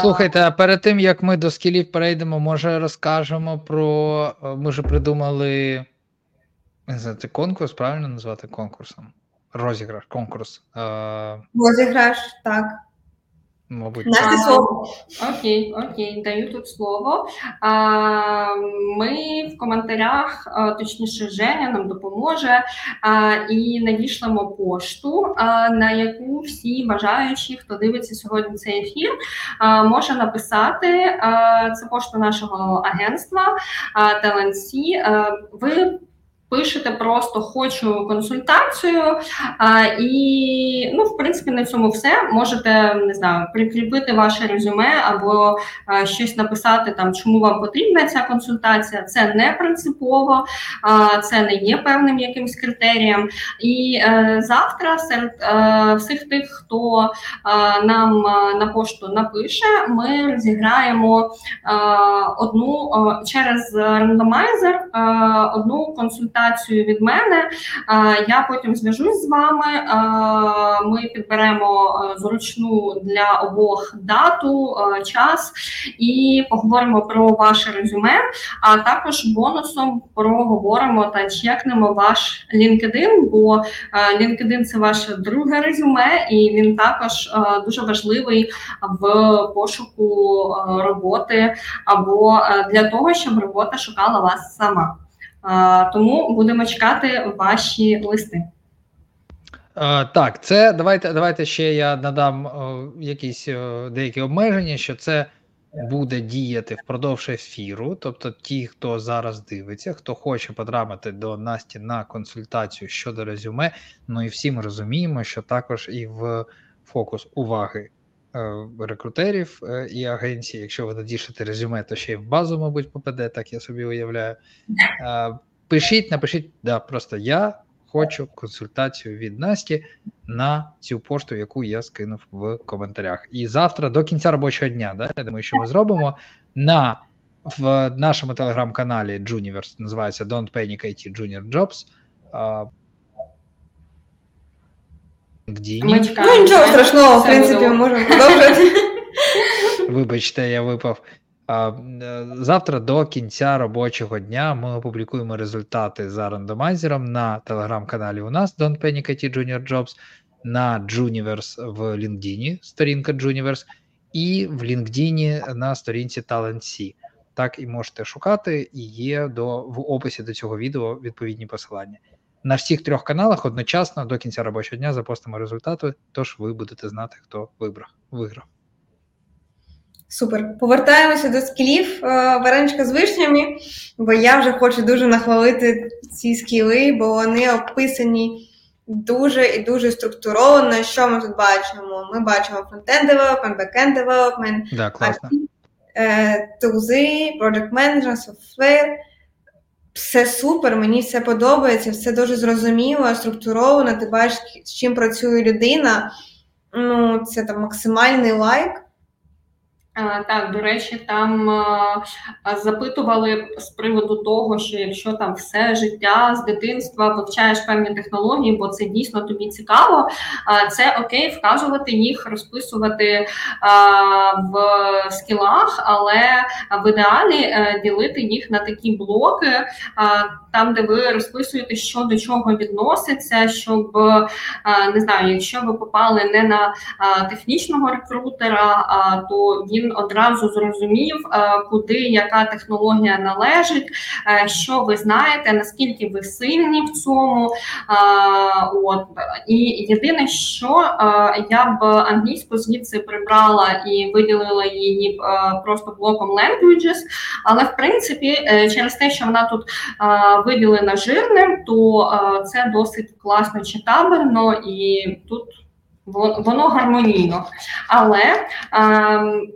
Слухайте, а перед тим як ми до скілів перейдемо, може розкажемо про. Е, ми вже придумали. Не знаю, це конкурс, правильно назвати конкурсом? Розіграш, конкурс. Розіграш, так. Мабуть, Настя слово. Окей, окей, даю тут слово. А, Ми в коментарях, точніше, Женя нам допоможе а, і надішлемо пошту, а, на яку всі бажаючі, хто дивиться сьогодні цей ефір, а, може написати. А, Це пошта нашого агентства Таленсі. Ви Пишете просто хочу консультацію, а, і ну, в принципі, на цьому все можете не знаю, прикріпити ваше резюме або а, щось написати там, чому вам потрібна ця консультація. Це не принципово, а, це не є певним якимсь критерієм. І а, е, завтра серед а, е, всіх тих, хто а, нам а, на пошту напише, ми розіграємо а, одну а, через рандомайзер одну консультацію консультацію від мене. Я потім зв'яжусь з вами. Ми підберемо зручну для обох дату, час і поговоримо про ваше резюме. А також бонусом проговоримо та чекнемо ваш LinkedIn, бо LinkedIn – це ваше друге резюме, і він також дуже важливий в пошуку роботи або для того, щоб робота шукала вас сама. Тому будемо чекати ваші листи. Так, це давайте давайте ще я надам якісь деякі обмеження, що це буде діяти впродовж ефіру. Тобто, ті, хто зараз дивиться, хто хоче потрапити до Насті на консультацію щодо резюме. Ну і всі ми розуміємо, що також і в фокус уваги рекрутерів е, і агенцій. Якщо ви надішите резюме, то ще й в базу, мабуть, попаде, так я собі уявляю. Е, пишіть, напишіть, да, просто я хочу консультацію від Насті на цю пошту, яку я скинув в коментарях. І завтра до кінця робочого дня, да, я думаю, що ми зробимо на в нашому телеграм-каналі Juniverse, називається Don't Panic IT Junior Jobs. LinkedIn. Ну, нічого страшного, в принципі, можемо продовжувати. Вибачте, я випав. А, Завтра до кінця робочого дня ми опублікуємо результати за рандомайзером на телеграм-каналі. У нас Don't Panic IT Junior Jobs, на Juniverse в LinkedIn, сторінка Juniverse, і в LinkedIn на сторінці TalentC. Так і можете шукати, і є до в описі до цього відео відповідні посилання на всіх трьох каналах одночасно до кінця робочого дня запостимо результати, тож ви будете знати, хто вибрав, виграв. Супер. Повертаємося до скілів е, вареничка з вишнями, бо я вже хочу дуже нахвалити ці скіли, бо вони описані дуже і дуже структуровано. Що ми тут бачимо? Ми бачимо frontend development, backend development, тулзи, project management, software все супер, мені все подобається, все дуже зрозуміло, структуровано. Ти бачиш, з чим працює людина. Ну, це там максимальний лайк. Так, до речі, там запитували з приводу того, що якщо там все життя з дитинства вивчаєш певні технології, бо це дійсно тобі цікаво, це окей, вказувати їх, розписувати в скілах, але в ідеалі е, ділити їх на такі блоки, там де ви розписуєте, що до чого відноситься, щоб не знаю, якщо ви попали не на технічного рекрутера, то він він одразу зрозумів, е, куди яка технологія належить, е, що ви знаєте, наскільки ви сильні в цьому. Е, от і єдине, що я б англійську звідси прибрала і виділила її просто блоком languages, але в принципі, через те, що вона тут виділена жирним, то це досить класно читабельно і тут. Воно гармонійно, але ем,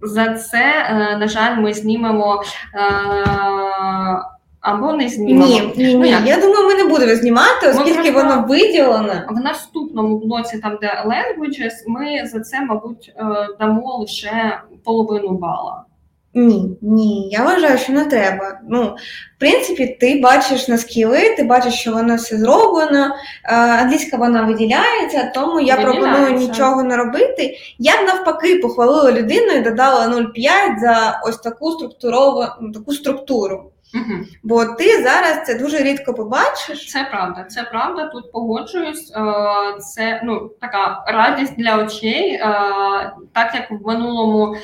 за це, е, на жаль, ми знімемо. Е, або не знімемо. Ні, ні, ні. Ну, я думаю, ми не будемо знімати, оскільки воно виділено. В наступному блоці, там де languages, ми за це, мабуть, е, дамо лише половину бала. Ні, ні, я вважаю, що не треба. Ну, в принципі, ти бачиш на скіли, ти бачиш, що воно все зроблено. Англійська вона виділяється, тому я пропоную нічого не робити. Я б навпаки похвалила людину і додала 0,5 за ось таку структуровану таку структуру. Угу. Бо ти зараз це дуже рідко побачиш. Це правда, це правда. Тут погоджуюсь. Е, це ну така радість для очей. Е, так як в минулому е,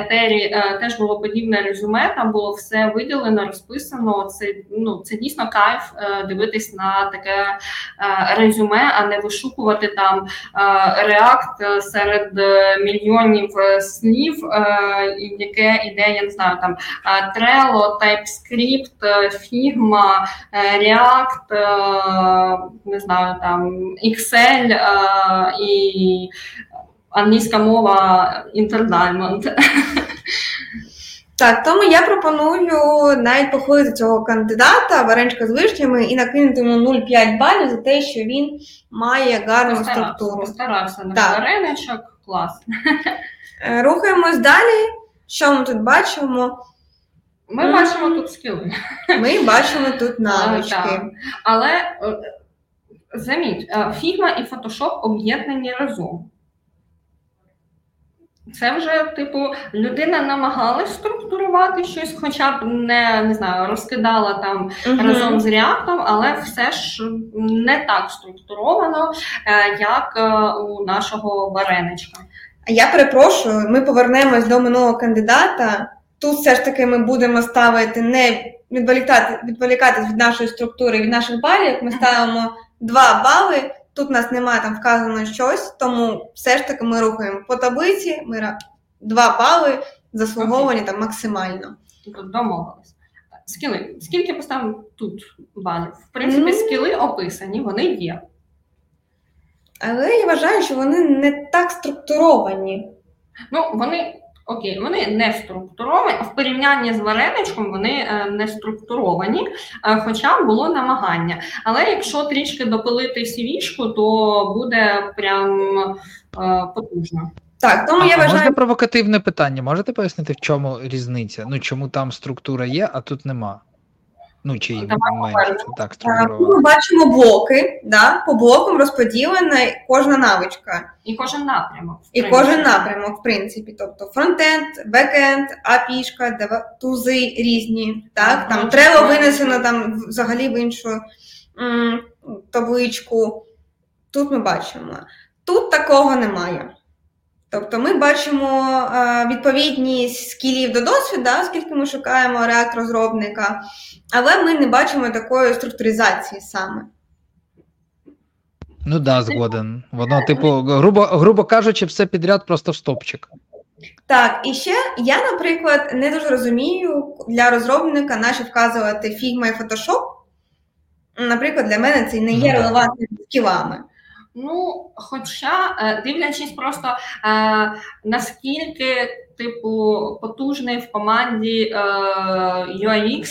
етері теж було подібне резюме, там було все виділено, розписано. Це ну це дійсно кайф дивитись на таке резюме, а не вишукувати там реакт серед мільйонів слів, яке іде, я не знаю, там Trello, TypeScript, TypeScript, Figma, React, не знаю, там Excel і англійська мова Interdiamond. Так, тому я пропоную навіть похвалити цього кандидата вареничка з вишнями і накинути йому 0,5 балів за те, що він має гарну постарався, структуру. Постарався на вареничок, клас. Рухаємось далі. Що ми тут бачимо? Ми бачимо тут скіли. Ми бачимо тут навички. Так. Але е, заміть, е, і Photoshop об'єднані разом. Це вже, типу, людина намагалась структурувати щось, хоча б не, не знаю, розкидала там Мгм. разом з React, але все ж не так структуровано, е, як у нашого вареничка. Я перепрошую, ми повернемось до минулого кандидата. Тут все ж таки ми будемо ставити не відволікати, відволікатись від нашої структури, від наших балів. Ми ставимо 2 бали. Тут у нас немає там вказано щось, тому все ж таки ми рухаємо по таблиці. Ми ра- 2 бали заслуговані там максимально. Тобто домовились. Скіли. Скільки поставимо тут балів? В принципі, Ну. скіли описані, вони є. Але я вважаю, що вони не так структуровані. Ну, вони окей, вони не структуровані. В порівнянні з вареничком вони е, не структуровані, е, хоча було намагання. Але якщо трішки допилити CV-шку, то буде прям е, потужно. Так, тому А, я вважаю... можна провокативне питання? Можете пояснити, в чому різниця? Ну чому там структура є, а тут нема? Ну чи менше так Так, ми бачимо блоки, да? по блокам розподілена кожна навичка. І кожен напрямок. І принципі. кожен напрямок, в принципі, тобто фронтенд, бекенд, апішка, тузи різні. Так? Там Ага. треба винесено там взагалі в іншу м, табличку. Тут ми бачимо. Тут такого немає. Тобто ми бачимо е, відповідність скілів до досвіду, да, оскільки ми шукаємо реакт розробника, але ми не бачимо такої структуризації саме. Ну да, згоден. Воно, типу, грубо, грубо кажучи, все підряд просто в стопчик. Так, і ще я, наприклад, не дуже розумію для розробника, наче вказувати Figma і Photoshop. Наприклад, для мене це не є Ну, релевантними скілами. Ну, хоча е, дивлячись просто е, наскільки типу потужний в команді е,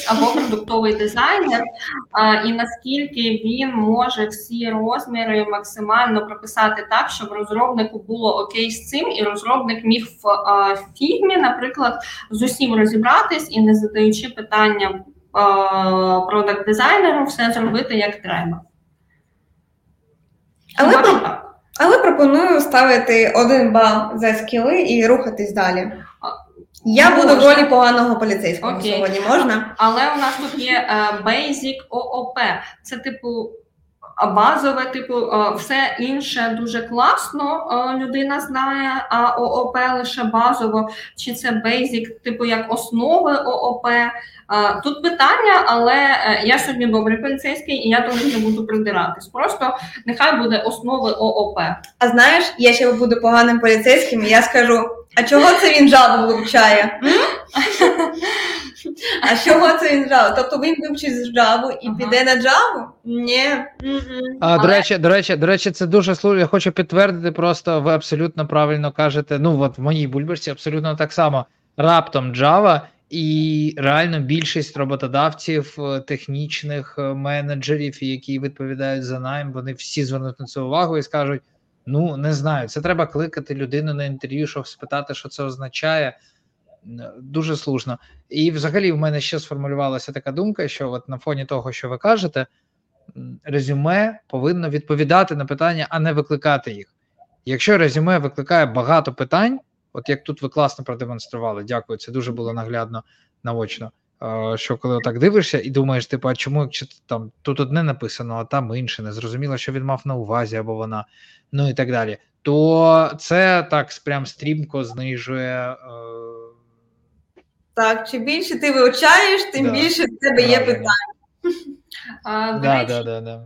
або продуктовий дизайнер, е, і наскільки він може всі розміри максимально прописати так, щоб розробнику було окей з цим, і розробник міг в фігмі, наприклад, з усім розібратись і не задаючи питання продакт дизайнеру, все зробити як треба. Але, про- але пропоную ставити один бал за скіли і рухатись далі. Я буду в Можна. ролі поганого поліцейського Окей. сьогодні. Можна? Але у нас тут є е, Basic ООП. Це типу базове, типу, все інше дуже класно. Людина знає, а ООП лише базово. Чи це Basic, типу як основи ООП? Тут питання, але е, я сьогодні добрий поліцейський, і я теж не буду придиратись. Просто нехай буде основи ООП. А знаєш, я ще буду поганим поліцейським, і я скажу: а чого це він жалобу вивчає? А чого це він жалобу? Тобто він вивчить Java і Ага. піде на Java? Ні. А, до речі, до речі, до речі, це дуже служить. Я хочу підтвердити, просто ви абсолютно правильно кажете. Ну, от в моїй бульбашці абсолютно так само. Раптом Java, і реально більшість роботодавців, е, технічних е, менеджерів, які відповідають за найм, вони всі звернуть на це увагу і скажуть: ну не знаю, це треба кликати людину на інтерв'ю, щоб спитати, що це означає. Дуже слушно. І взагалі в мене ще сформулювалася така думка, що от на фоні того, що ви кажете, резюме повинно відповідати на питання, а не викликати їх. Якщо резюме викликає багато питань, от як тут ви класно продемонстрували, дякую, це дуже було наглядно наочно. Що коли так дивишся і думаєш, типу, а чому якщо там тут одне написано, а там інше, не зрозуміло, що він мав на увазі або вона, ну і так далі. То це так прям стрімко знижує. Е, Так, чим більше ти вивчаєш, тим Да. більше в тебе є питання. А, Да, речі, да, да, да.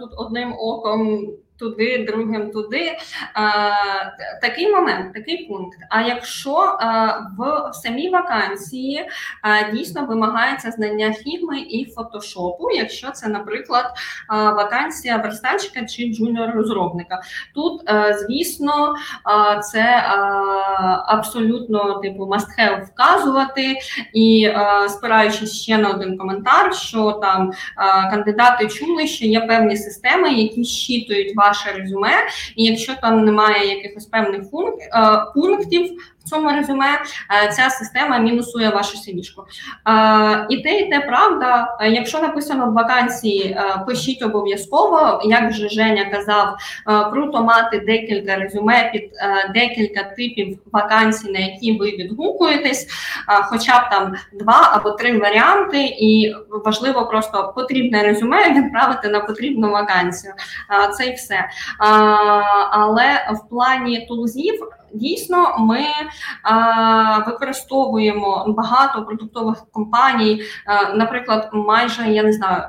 тут одним оком туди, другим туди. А, такий момент, такий пункт. А якщо а, в самій вакансії а, дійсно вимагається знання фігми і фотошопу, якщо це, наприклад, вакансія верстальщика чи джуніор-розробника, тут, звісно, це абсолютно типу have вказувати, і спираючись ще на один коментар, що там кандидати чули, що є певні системи, які щитують ваше резюме, і якщо там немає якихось певних е, пунктів, в цьому резюме е, ця система мінусує вашу сівішку. І те, і те правда. Е, якщо написано в вакансії, е, пишіть обов'язково, як вже Женя казав, круто мати декілька резюме під декілька типів вакансій, на які ви відгукуєтесь, хоча б там два або три варіанти, і важливо просто потрібне резюме відправити на потрібну вакансію. Це і все. Але в плані тулзів. Дійсно, ми а, використовуємо багато продуктових компаній, а, наприклад, майже я не знаю.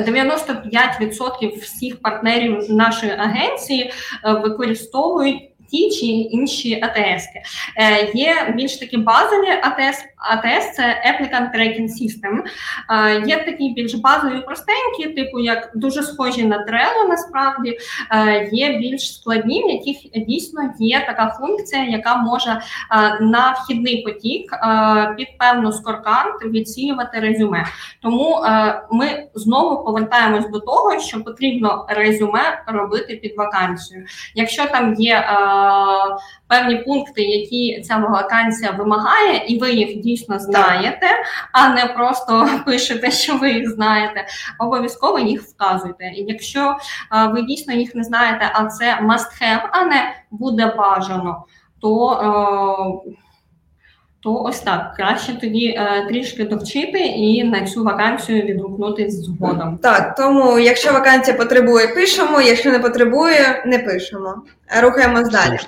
95% всіх партнерів нашої агенції використовують ті чи інші АТС. Е, Є більш такі базові АТС, АТС це Applicant Tracking System. Е, Є такі більш базові простенькі, типу як дуже схожі на Trello, насправді е, є більш складні, в яких дійсно є така функція, яка може е, на вхідний потік е, під певну scorecard відсіювати резюме. Тому е, ми знову повертаємось до того, що потрібно резюме робити під вакансію. Якщо там є певні пункти, які ця вакансія вимагає, і ви їх дійсно знаєте, а не просто пишете, що ви їх знаєте. Обов'язково їх вказуйте. І якщо ви дійсно їх не знаєте, а це must have, а не буде бажано, то то ось так краще тоді е, трішки довчити і на цю вакансію відгукнутись згодом. Так, тому якщо вакансія потребує, пишемо, якщо не потребує, не пишемо. Рухаємось далі.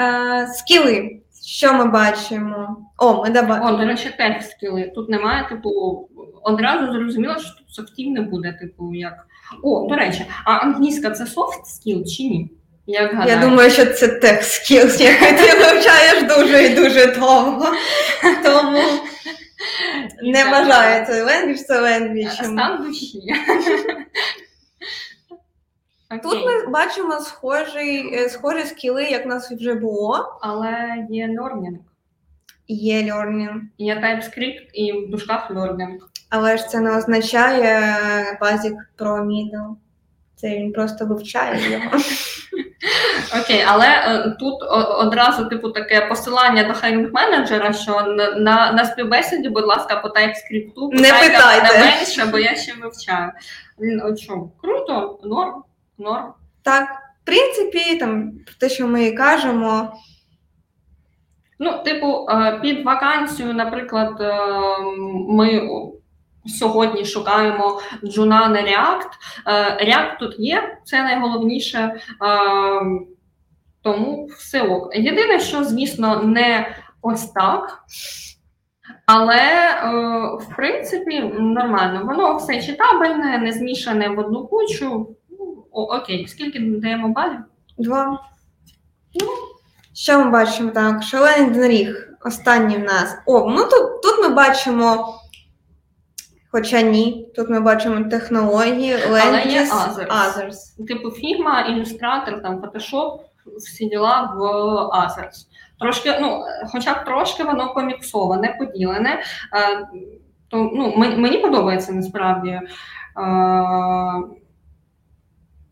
Е, скіли. Що ми бачимо? О, ми доба... О, до речі, теж скіли. Тут немає, типу, одразу зрозуміло, що тут софтів не буде, типу, як. О, до речі, а англійська це софт скіл чи ні? Як Я думаю, що це тех skills, який ти вивчаєш дуже і дуже довго. Тому не вважається ленгвіж, це ленгвіж. Стан душі. Тут ми бачимо схожі, е, схожі скіли, як у нас вже було. Але є learning. Є learning. Є TypeScript і в дужках learning. Але ж це не означає базік про middle. Це він просто вивчає його. Окей, але е, тут одразу типу таке посилання до хайрінг менеджера, що на на співбесіді, будь ласка, по TypeScript не питайте менше, бо я ще вивчаю. Він о чому? Круто, норм, норм. Так, в принципі, там те, що ми і кажемо. Ну, типу, е, під вакансію, наприклад, е, ми Сьогодні шукаємо джуна на React. Е, React тут є, це найголовніше, е, тому все ок. Єдине, що, звісно, не ось так. Але, е, в принципі, нормально. Воно все читабельне, не змішане в одну кучу. Ну, Окей, скільки даємо балів? Два. Ну, Що ми бачимо так? Шалений доріг. Останній в нас. О, ну тут, тут ми бачимо. Хоча ні, тут ми бачимо технології, languages, Але є others. Типу фігма, ілюстратор, там Photoshop, всі діла в others. Трошки, ну, хоча б трошки воно поміксоване, поділене. Е, то ну, мені подобається насправді.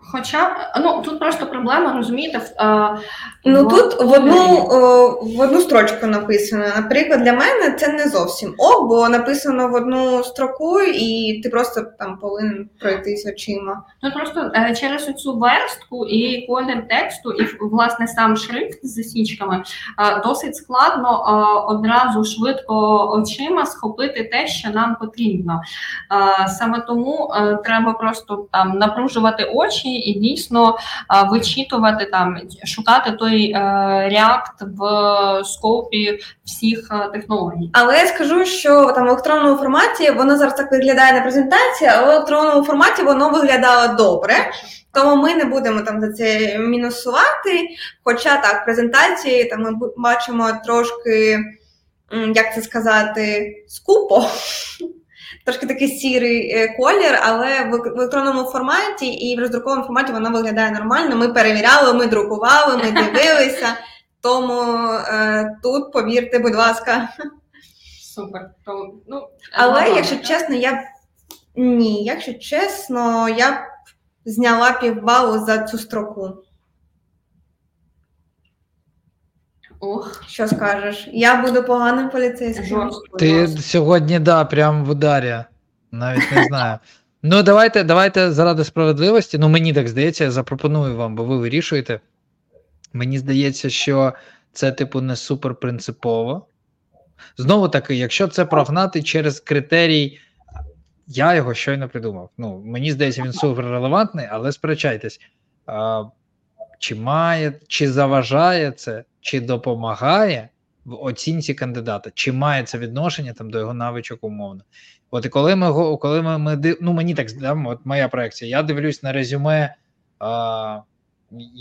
Е, Хоча ну тут просто проблема, розумієте, а, ну в... тут в одну о, в одну строчку написано. Наприклад, для мене це не зовсім ок, бо написано в одну строку, і ти просто там повинен пройтись очима. Ну просто е, через цю верстку і колір тексту, і власне сам шрифт з засічками е, досить складно е, одразу швидко очима схопити те, що нам потрібно. Е, саме тому е, треба просто там напружувати очі і дійсно вичитувати там, шукати той React в скопі всіх е, технологій. Але я скажу, що там в електронному форматі воно зараз так виглядає на презентації, але в електронному форматі воно виглядало добре. Тому ми не будемо там за це мінусувати. Хоча так, презентації там ми бачимо трошки, як це сказати, скупо трошки такий сірий е, колір, але в електронному форматі і в роздрукованому форматі воно виглядає нормально. Ми перевіряли, ми друкували, ми дивилися. Тому е, тут, повірте, будь ласка. Супер. То, ну, Але, ага. якщо чесно, я ні, якщо чесно, я б зняла півбалу за цю строку. Ох, Що скажеш? Я буду поганим поліцейським. Ти сьогодні, да, прям в ударі. Навіть не знаю. Ну, давайте, давайте заради справедливості. Ну, мені так здається, я запропоную вам, бо ви вирішуєте. Мені здається, що це, типу, не супер принципово. Знову таки, якщо це прогнати через критерій, я його щойно придумав. Ну, мені здається, він супер релевантний, але сперечайтесь, а, чи має, чи заважає це, чи допомагає в оцінці кандидата, чи має це відношення там до його навичок умовно. От і коли ми коли ми, ми ну мені так да, от моя проекція, я дивлюсь на резюме а,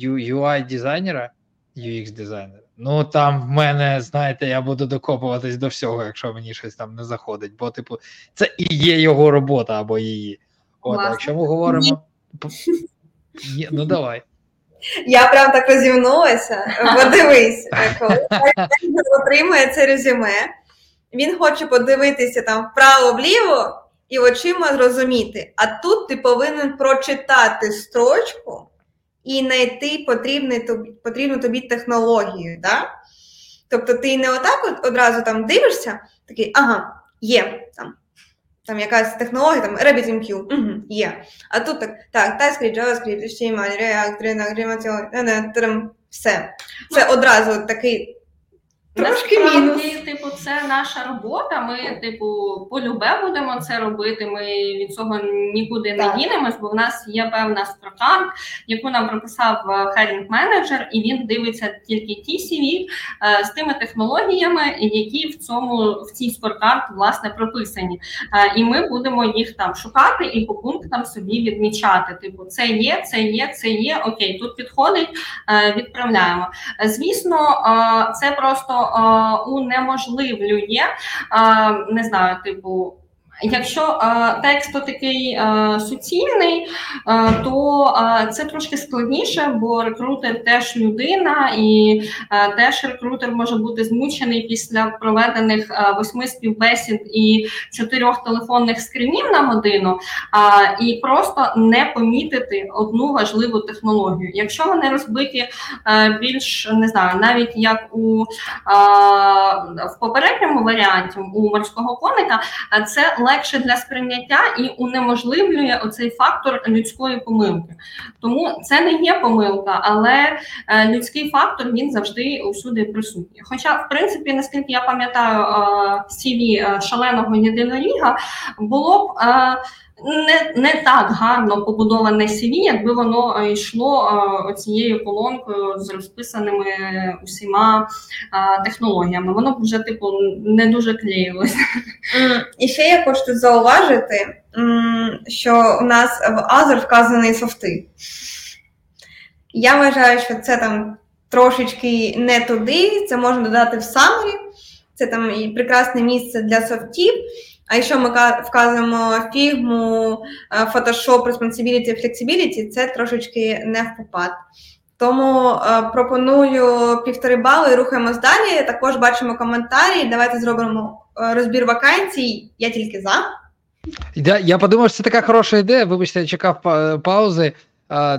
UI дизайнера, UX дизайнера. Ну там в мене, знаєте, я буду докопуватись до всього, якщо мені щось там не заходить. Бо, типу, це і є його робота або її. От, якщо ми говоримо. Є, ну давай. Я прям так розівнулася. Подивись, коли отримує це резюме, він хоче подивитися там вправо-вліво і очима зрозуміти. А тут ти повинен прочитати строчку і знайти потрібний тобі, потрібну тобі технологію. Да? Тобто ти не отак от одразу там дивишся, такий, ага, є там. Там якась технологія, там RabbitMQ, угу, є. А тут так, так, TypeScript, JavaScript, HTML, React, React, React, все. Це одразу такий трошки Насправді, мінус. Типу, це наша робота. Ми, типу, полюбе будемо це робити. Ми від цього нікуди не дінемось, бо в нас є певна строка, яку нам прописав хайрінг менеджер, і він дивиться тільки ті CV е, з тими технологіями, які в цьому в цій спорткарт власне прописані. Е, і ми будемо їх там шукати і по пунктам собі відмічати. Типу, це є, це є, це є. Окей, тут підходить, е, відправляємо. Е, Звісно, е, це просто е, унеможливлює, е, не знаю, типу. Якщо е, текст такий е, суцільний, е, то це трошки складніше, бо рекрутер теж людина, і теж рекрутер може бути змучений після проведених восьми співбесід і чотирьох телефонних скринів на годину, і просто не помітити одну важливу технологію. Якщо вони розбиті більш не знаю, навіть як у в попередньому варіанті у морського коника, це легше для сприйняття і унеможливлює оцей фактор людської помилки. Тому це не є помилка, але е, людський фактор він завжди усюди присутній. Хоча, в принципі, наскільки я пам'ятаю, е, CV е, шаленого єдиноріга було б. Не, не так гарно побудоване CV, якби воно е, йшло е, оцією колонкою з розписаними усіма е, технологіями. Воно б вже типу не дуже клеїлося. І ще я хочу зауважити, що у нас в Azure вказані софти. Я вважаю, що це там трошечки не туди, це можна додати в summary, це там і прекрасне місце для софтів. А якщо ми вказуємо фігму, е, Photoshop, Responsibility, Flexibility, це трошечки не в попад. Тому е, пропоную півтори бали рухаємось далі. Також бачимо коментарі. Давайте зробимо е, розбір вакансій. Я тільки за. Я, я подумав, що це така хороша ідея. Вибачте, я чекав паузи.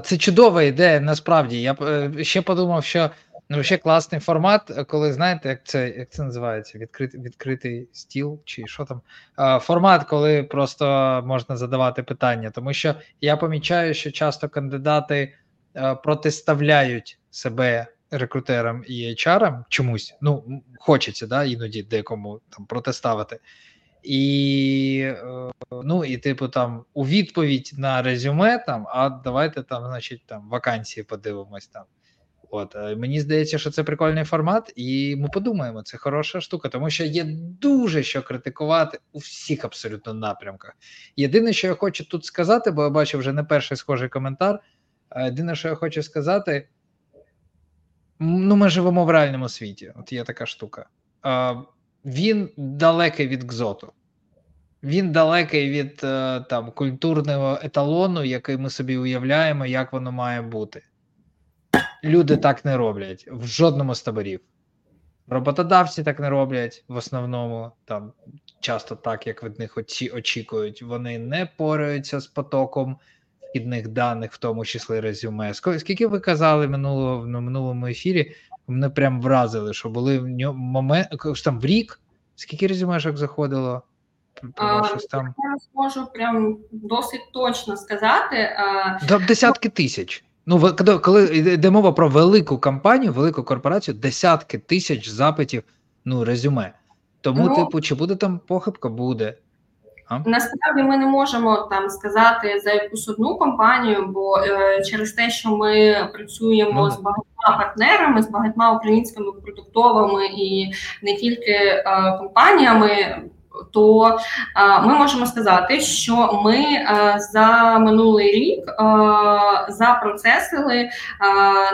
Це чудова ідея, насправді. Я е, ще подумав, що ну, ще класний формат, е, коли знаєте, як це як це називається? Відкритий, відкритий стіл чи що там? Формат, коли просто можна задавати питання. Тому що я помічаю, що часто кандидати е, протиставляють себе рекрутерам і HR чомусь. Ну, хочеться, да, іноді декому там протиставити. І е, ну і типу там у відповідь на резюме там, а давайте там, значить, там вакансії подивимось там. От е, мені здається, що це прикольний формат, і ми подумаємо, це хороша штука, тому що є дуже що критикувати у всіх абсолютно напрямках. Єдине, що я хочу тут сказати, бо я бачу вже не перший схожий коментар. е, Єдине, що я хочу сказати, ну ми живемо в реальному світі. От є така штука. Е, Він далекий від кзоту. Він далекий від там культурного еталону, який ми собі уявляємо, як воно має бути. Люди так не роблять в жодному з таборів. Роботодавці так не роблять в основному, там часто так, як від них очі очікують. Вони не пораються з потоком вхідних даних, в тому числі резюме. Скільки ви казали минулого на минулому ефірі? Мене прям вразили, що були в ньому момент там в рік. Скільки резюмешок заходило? А, там? Я зможу прям досить точно сказати. До десятки тисяч. Ну, коли йде мова про велику компанію, велику корпорацію, десятки тисяч запитів, ну, резюме. Тому, ну, типу, чи буде там похибка? Буде. А? Насправді ми не можемо там сказати за якусь одну компанію, бо е, через те, що ми працюємо ну, з багатьма партнерами, з багатьма українськими продуктовими і не тільки е, компаніями то ми можемо сказати, що ми за минулий рік запроцесили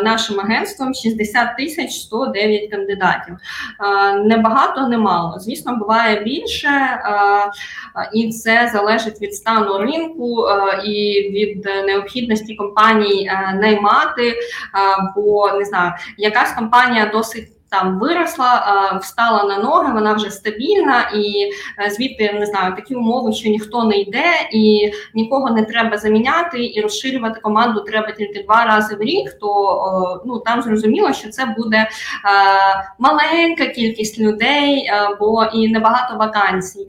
нашим агентством 60 тисяч 109 кандидатів. Не багато, не мало. Звісно, буває більше, і це залежить від стану ринку і від необхідності компаній наймати. Бо не знаю, якась компанія досить там виросла, встала на ноги, вона вже стабільна, і е, звідти не знаю такі умови, що ніхто не йде, і нікого не треба заміняти, і розширювати команду треба тільки два рази в рік. То ну там зрозуміло, що це буде е, маленька кількість людей, е, бо і небагато вакансій.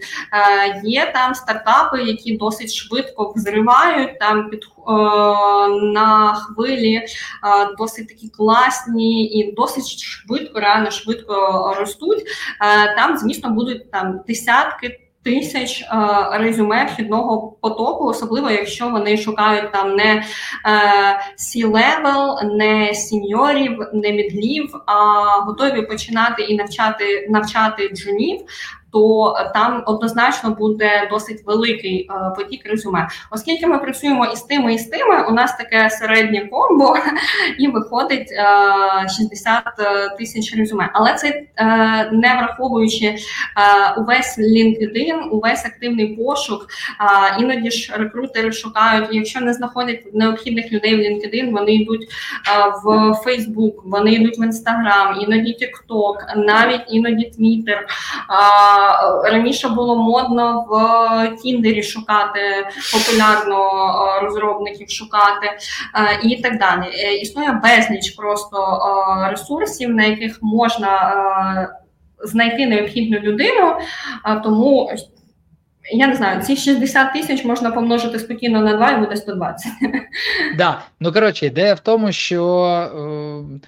Є там стартапи, які досить швидко взривають там під на хвилі досить такі класні і досить швидко реально швидко ростуть. Е, там, звісно, будуть там десятки. Тисяч е, резюме вхідного потоку, особливо якщо вони шукають там не е, C-level, не сіньорів, не мідлів, а готові починати і навчати навчати джунів то там однозначно буде досить великий е, потік резюме. Оскільки ми працюємо із тими, і з тими, у нас таке середнє комбо, і виходить 60 е, е, тисяч резюме. Але це не враховуючи увесь LinkedIn, увесь активний пошук. Іноді ж рекрутери шукають, якщо не знаходять необхідних людей в LinkedIn, вони йдуть в Facebook, вони йдуть в Instagram, іноді TikTok, навіть іноді Twitter раніше було модно в Тіндері шукати популярно розробників, шукати і так далі. Е, існує безліч просто ресурсів, на яких можна знайти необхідну людину, тому. Я не знаю, ці 60 тисяч можна помножити спокійно на 2 і буде 120. Да. Ну коротше, ідея в тому, що е,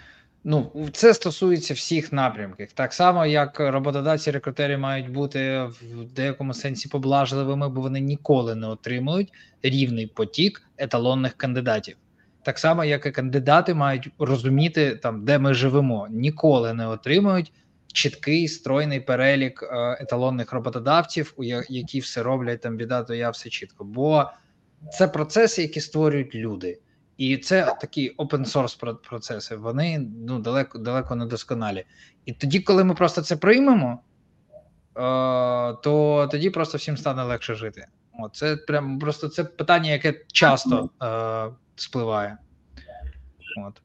Ну, це стосується всіх напрямків. Так само, як роботодавці рекрутери мають бути в деякому сенсі поблажливими, бо вони ніколи не отримують рівний потік еталонних кандидатів. Так само, як і кандидати мають розуміти, там, де ми живемо, ніколи не отримують чіткий стройний перелік е, еталонних роботодавців, у які все роблять там біда, то я все чітко. Бо це процеси, які створюють люди. І це такі open source процеси, вони ну, далеко далеко не досконалі. І тоді, коли ми просто це приймемо, е, то тоді просто всім стане легше жити. О, це прям просто це питання, яке часто е, спливає. От.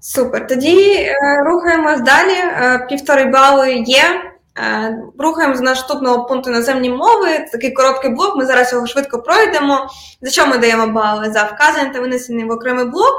Супер. Тоді е, рухаємось далі. Е, півтори бали є. Е, рухаємо з наступного пункту наземні мови. Такий короткий блок. Ми зараз його швидко пройдемо. За що ми даємо бали? За вказаний та винесений в окремий блок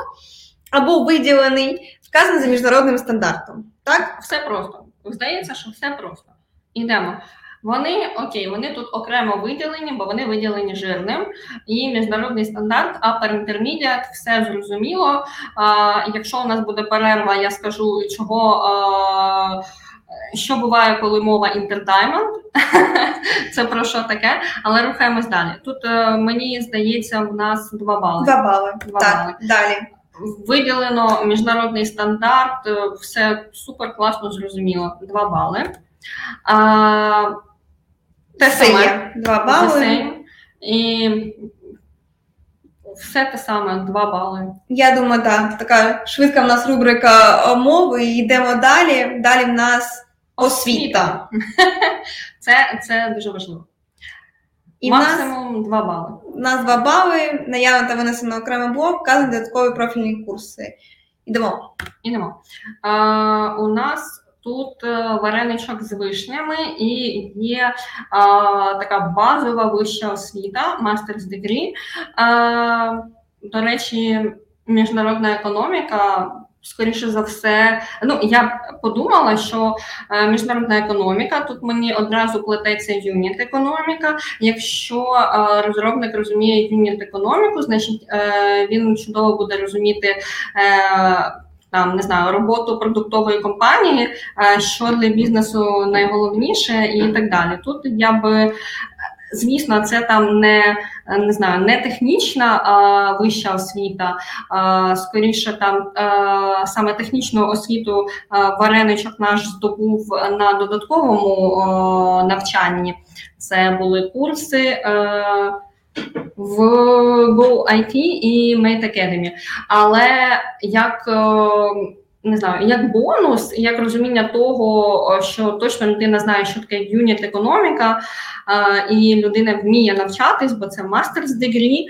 або виділений, вказаний за міжнародним стандартом. Так? Все просто. Здається, що все просто. Ідемо. Вони окей, вони тут окремо виділені, бо вони виділені жирним. І міжнародний стандарт, Upper Intermediate, все зрозуміло. А, Якщо у нас буде перерва, я скажу, чого. А, що буває, коли мова інтердаймент? Це про що таке? Але рухаємось далі. Тут е, мені здається, в нас два бали. Два бали. Два так, бали. Далі. Виділено міжнародний стандарт, е, все супер класно зрозуміло. Два бали. А, Те саме. Два бали. І все те саме, два бали. Я думаю, так. Така швидка в нас рубрика мови, і йдемо далі. Далі в нас освіта. Це це дуже важливо. І Максимум нас, 2 бали. У нас 2 бали, наявно та винесено окремий блок, вказані додаткові профільні курси. Ідемо. Ідемо. А, У нас тут е, вареничок з вишнями і є а, така базова вища освіта, Master's Degree. А, до речі, міжнародна економіка. Скоріше за все, ну я подумала, що е, міжнародна економіка тут мені одразу плететься юніт економіка. Якщо е, розробник розуміє юніт економіку, значить е, він чудово буде розуміти. Там не знаю роботу продуктової компанії, що для бізнесу найголовніше, і так далі. Тут я би Звісно, це там не не знаю, не технічна а, вища освіта, а, скоріше там а, саме технічну освіту а, вареничок наш здобув на додатковому а, навчанні. Це були курси. А, в Go IT і Mate Academy. Але як не знаю, як бонус, як розуміння того, що точно людина знає, що таке юніт економіка, і людина вміє навчатись, бо це мастерс дегрі,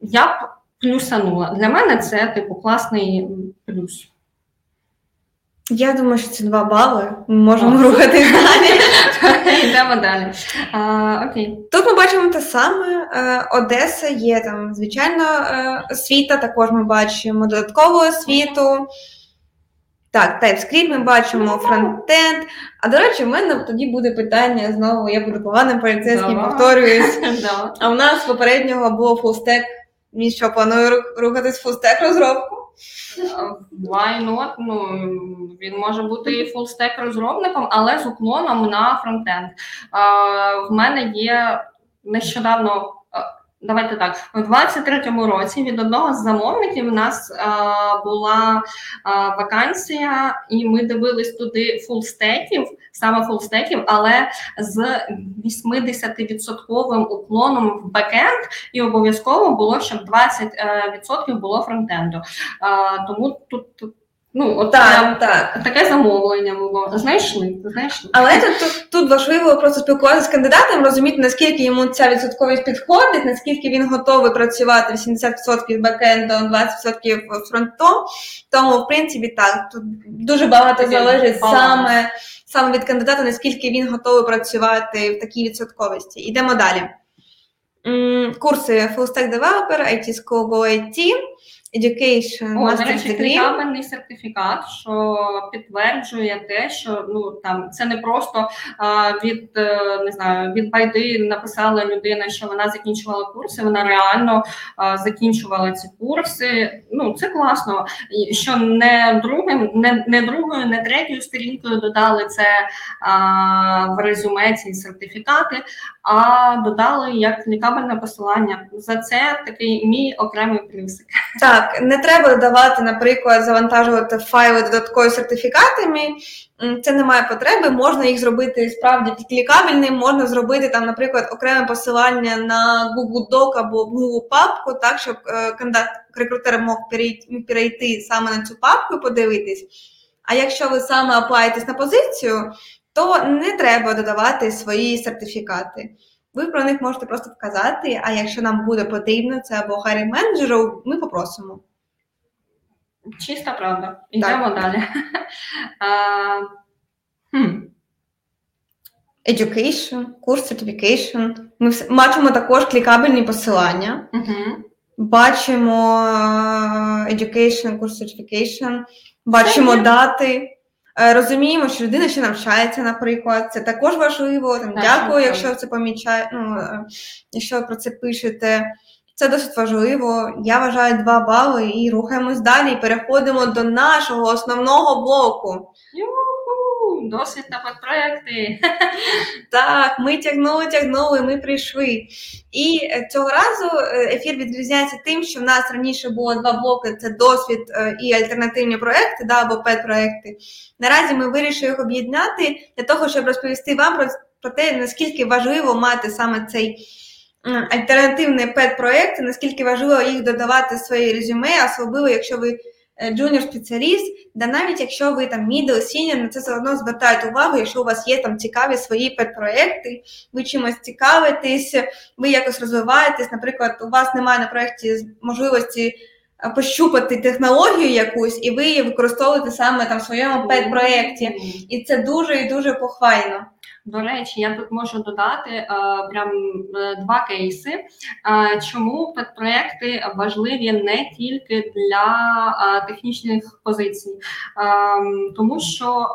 я б плюсанула. Для мене це типу класний плюс. Я думаю, що це два бали. Ми можемо рухатись далі. Йдемо далі. А, окей. Тут ми бачимо те саме. Е, Одеса є там, звичайно, е, освіта, також ми бачимо додаткову освіту. Так, TypeScript ми бачимо, фронтенд. А до речі, в мене тоді буде питання знову, я буду поганим поліцейським, повторююсь. А в нас попереднього було full-stack. Він що планує рухатись full-stack розробку? Why not? Ну, Він може бути і full-stack розробником, але з уклоном на фронтенд. В мене є нещодавно Давайте так, у 23-му році від одного з замовників у нас а, була а, вакансія, і ми дивились туди фулстеків, саме фулстеків, але з 80% уклоном в бекенд, і обов'язково було, щоб 20% е, було фронтенду. А, тому тут. Ну, от так, прям, так. таке замовлення було. Знайшли, знайшли. Але тут, тут тут, важливо просто спілкуватися з кандидатом, розуміти, наскільки йому ця відсотковість підходить, наскільки він готовий працювати 80% бекендом, 20% фронтом. Тому, в принципі, так, тут дуже багато залежить саме саме від кандидата, наскільки він готовий працювати в такій відсотковості. Йдемо далі. Курси Full Stack Developer, IT School Go IT. Education, О, до речі, трикабельний сертифікат, що підтверджує те, що ну там це не просто а, від е, не знаю від байди написала людина, що вона закінчувала курси. Вона реально а, закінчувала ці курси. Ну це класно. І Що не другим, не не другою, не третьою сторінкою додали це а, в резюме ці сертифікати, а додали як лікабельне посилання. За це такий мій окремий плюсик. Так. Не треба додавати, наприклад, завантажувати файли додатковими сертифікатами. Це не має потреби, можна їх зробити справді клікабельним, можна зробити там, наприклад, окреме посилання на Google Doc або Google папку, так, щоб е, кандидат рекрутер мог перейти саме на цю папку і подивитись. А якщо ви саме оплаєтесь на позицію, то не треба додавати свої сертифікати. Ви про них можете просто вказати, а якщо нам буде потрібно, це або харі менеджеру, ми попросимо. Чиста правда. Йдемо далі. Education, курс certification. Ми бачимо також клікабельні посилання. uh Бачимо education, курс certification, бачимо дати. Е, розуміємо, що людина ще навчається, наприклад, це також важливо. Там, Дякую, якщо це помічає, ну, е, якщо про це пишете. Це досить важливо. Я вважаю два бали і рухаємось далі. і Переходимо до нашого основного блоку досвід та подпроекти. Так, ми тягнули, тягнули, ми прийшли. І е, цього разу е, ефір відрізняється тим, що в нас раніше було два блоки: це досвід е, і альтернативні проекти, да, або пет-проекти. Наразі ми вирішили їх об'єднати для того, щоб розповісти вам про, про те, наскільки важливо мати саме цей. Альтернативний пет-проект, наскільки важливо їх додавати в свої резюме, особливо, якщо ви джуніор спеціаліст, да навіть якщо ви там middle, senior, на це все одно звертають увагу, якщо у вас є там цікаві свої пет-проекти, ви чимось цікавитесь, ви якось розвиваєтесь. Наприклад, у вас немає на проєкті можливості пощупати технологію якусь, і ви її використовуєте саме там в своєму педпроєкті. І це дуже і дуже похвально. До речі, я тут можу додати е, прям е, два кейси. Е, чому педпроекти важливі не тільки для технічних позицій, тому що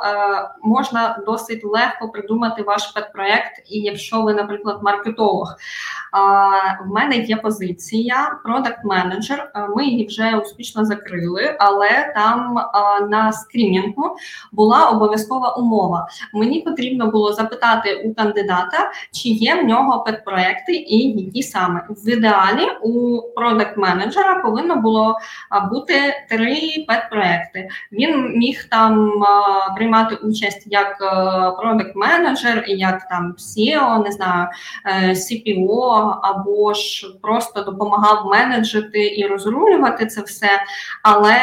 можна досить легко придумати ваш педпроект, і якщо ви, наприклад, маркетолог, в мене є позиція продакт менеджер. Ми її вже успішно закрили, але там на скрінінгу була обов'язкова умова. Мені потрібно було запитати у кандидата, чи є в нього педпроекти і які саме в ідеалі у продакт менеджера повинно було бути три педпроекти. Він міг там приймати участь як продакт менеджер, як там SEO, не знаю, е, CPO, або ж просто допомагав менеджити і розрулювати це все. Але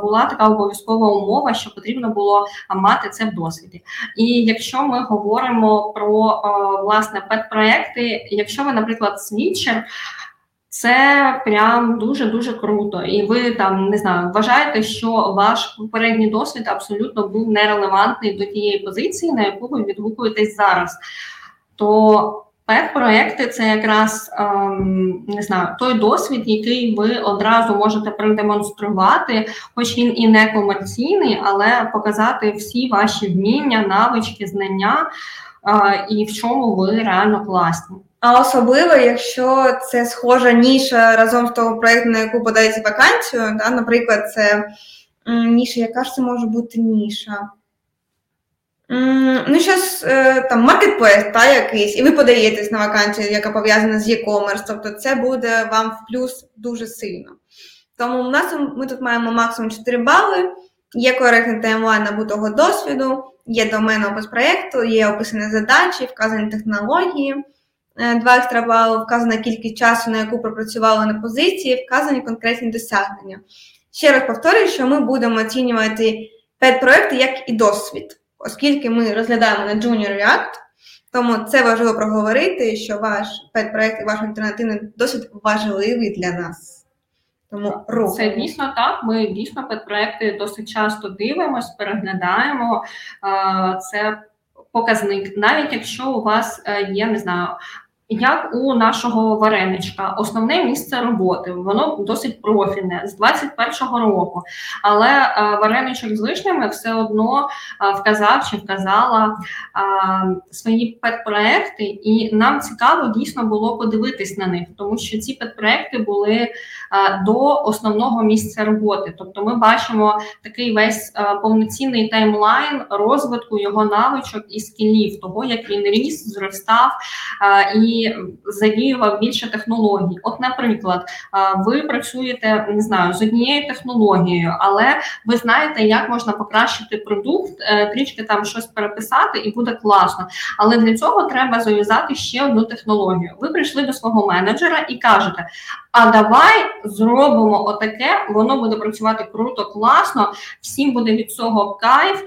була така обов'язкова умова, що потрібно було мати це в досвіді. І якщо ми говоримо про власне педпроекти, якщо ви, наприклад, свідчер, це прям дуже дуже круто, і ви там не знаю, вважаєте, що ваш попередній досвід абсолютно був нерелевантний до тієї позиції, на яку ви відгукуєтесь зараз. То Пет-проекти це якраз ем, не знаю той досвід, який ви одразу можете продемонструвати, хоч він і не комерційний, але показати всі ваші вміння, навички, знання. е, і в чому ви реально класні. А особливо, якщо це схожа ніша разом з того проєкту, на яку подається вакансію, да, наприклад, це ніша, яка ж це може бути ніша? Ну, щось е, там маркетплейс та якийсь, і ви подаєтесь на вакансію, яка пов'язана з e-commerce, тобто це буде вам в плюс дуже сильно. Тому у нас ми тут маємо максимум 4 бали, є коректний таймлайн набутого досвіду, є домен опис проєкту, є описані задачі, вказані технології, е, два екстра бали, вказана кількість часу, на яку пропрацювали на позиції, вказані конкретні досягнення. Ще раз повторюю, що ми будемо оцінювати педпроекти як і досвід оскільки ми розглядаємо на Junior React, тому це важливо проговорити, що ваш педпроект і ваш альтернативний досвід важливий для нас. Тому рух. Це дійсно так. Ми дійсно підпроекти досить часто дивимося, переглядаємо. Це показник, навіть якщо у вас е, є, не знаю, як у нашого вареничка, основне місце роботи, воно досить профільне з 21-го року. Але е, вареничок з лишнями все одно е, вказав чи вказала а, свої педпроекти, і нам цікаво дійсно було подивитись на них, тому що ці педпроекти були до основного місця роботи. Тобто, ми бачимо такий весь повноцінний таймлайн розвитку його навичок і скілів, того як він ріс, зростав а, задіював більше технологій. От, наприклад, ви працюєте не знаю з однією технологією, але ви знаєте, як можна покращити продукт, е, трішки там щось переписати, і буде класно. Але для цього треба зав'язати ще одну технологію. Ви прийшли до свого менеджера і кажете: а давай зробимо отаке, воно буде працювати круто, класно, всім буде від цього кайф.